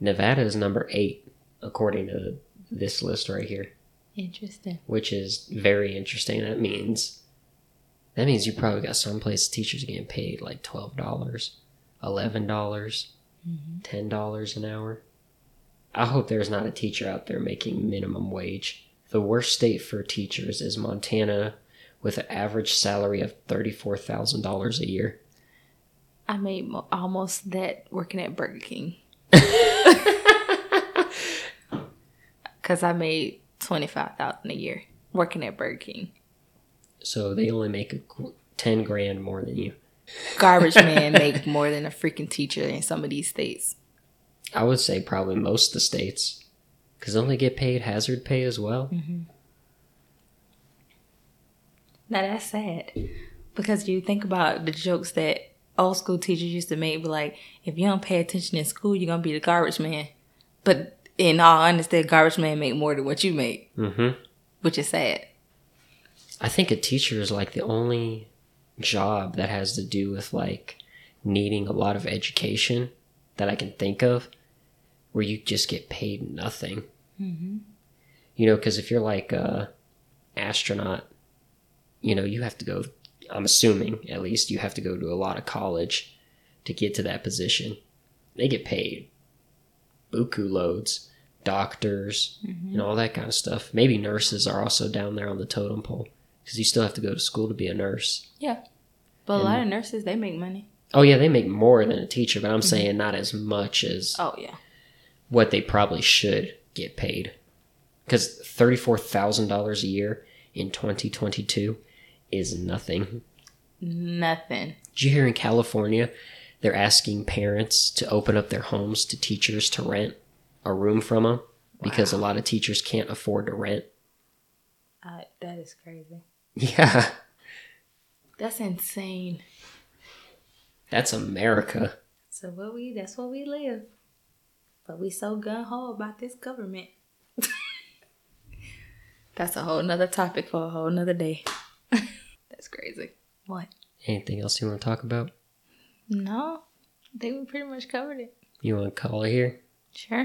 Nevada is number eight, according to this list right here, Interesting. which is very interesting. That means that means you probably got some place teachers getting paid like twelve dollars, eleven dollars, mm-hmm. ten dollars an hour. I hope there's not a teacher out there making minimum wage. The worst state for teachers is Montana, with an average salary of thirty-four thousand dollars a year. I made mo- almost that working at Burger King because I made twenty five thousand a year working at Burger King. So they only make a qu- ten grand more than you. Garbage man make more than a freaking teacher in some of these states. I would say probably most of the states, because don't they get paid hazard pay as well? Now that's sad because you think about the jokes that old school teachers used to make, like, if you don't pay attention in school, you're gonna be the garbage man. But in all honesty, garbage man make more than what you make, Mm-hmm. which is sad. I think a teacher is like the only job that has to do with like needing a lot of education that I can think of, where you just get paid nothing. Mm-hmm. You know, because if you're like a astronaut, you know, you have to go. I'm assuming, at least, you have to go to a lot of college to get to that position. They get paid buku loads. Doctors and all that kind of stuff. Maybe nurses are also down there on the totem pole because you still have to go to school to be a nurse. Yeah, but a lot of nurses they make money. Oh yeah, they make more than a teacher, but I'm saying not as much as Oh yeah, what they probably should get paid. Because thirty-four thousand dollars a year in 2022 is nothing. nothing. Did you hear in California they're asking parents to open up their homes to teachers to rent a room from them because a lot of teachers can't afford to rent? Uh, that is crazy. Yeah, That's insane. That's America. So what we that's what we live. But we so gun ho about this government. That's a whole nother topic for a whole nother day. That's crazy. What? Anything else you want to talk about? No, I think we pretty much covered it. You want to call it here? Sure.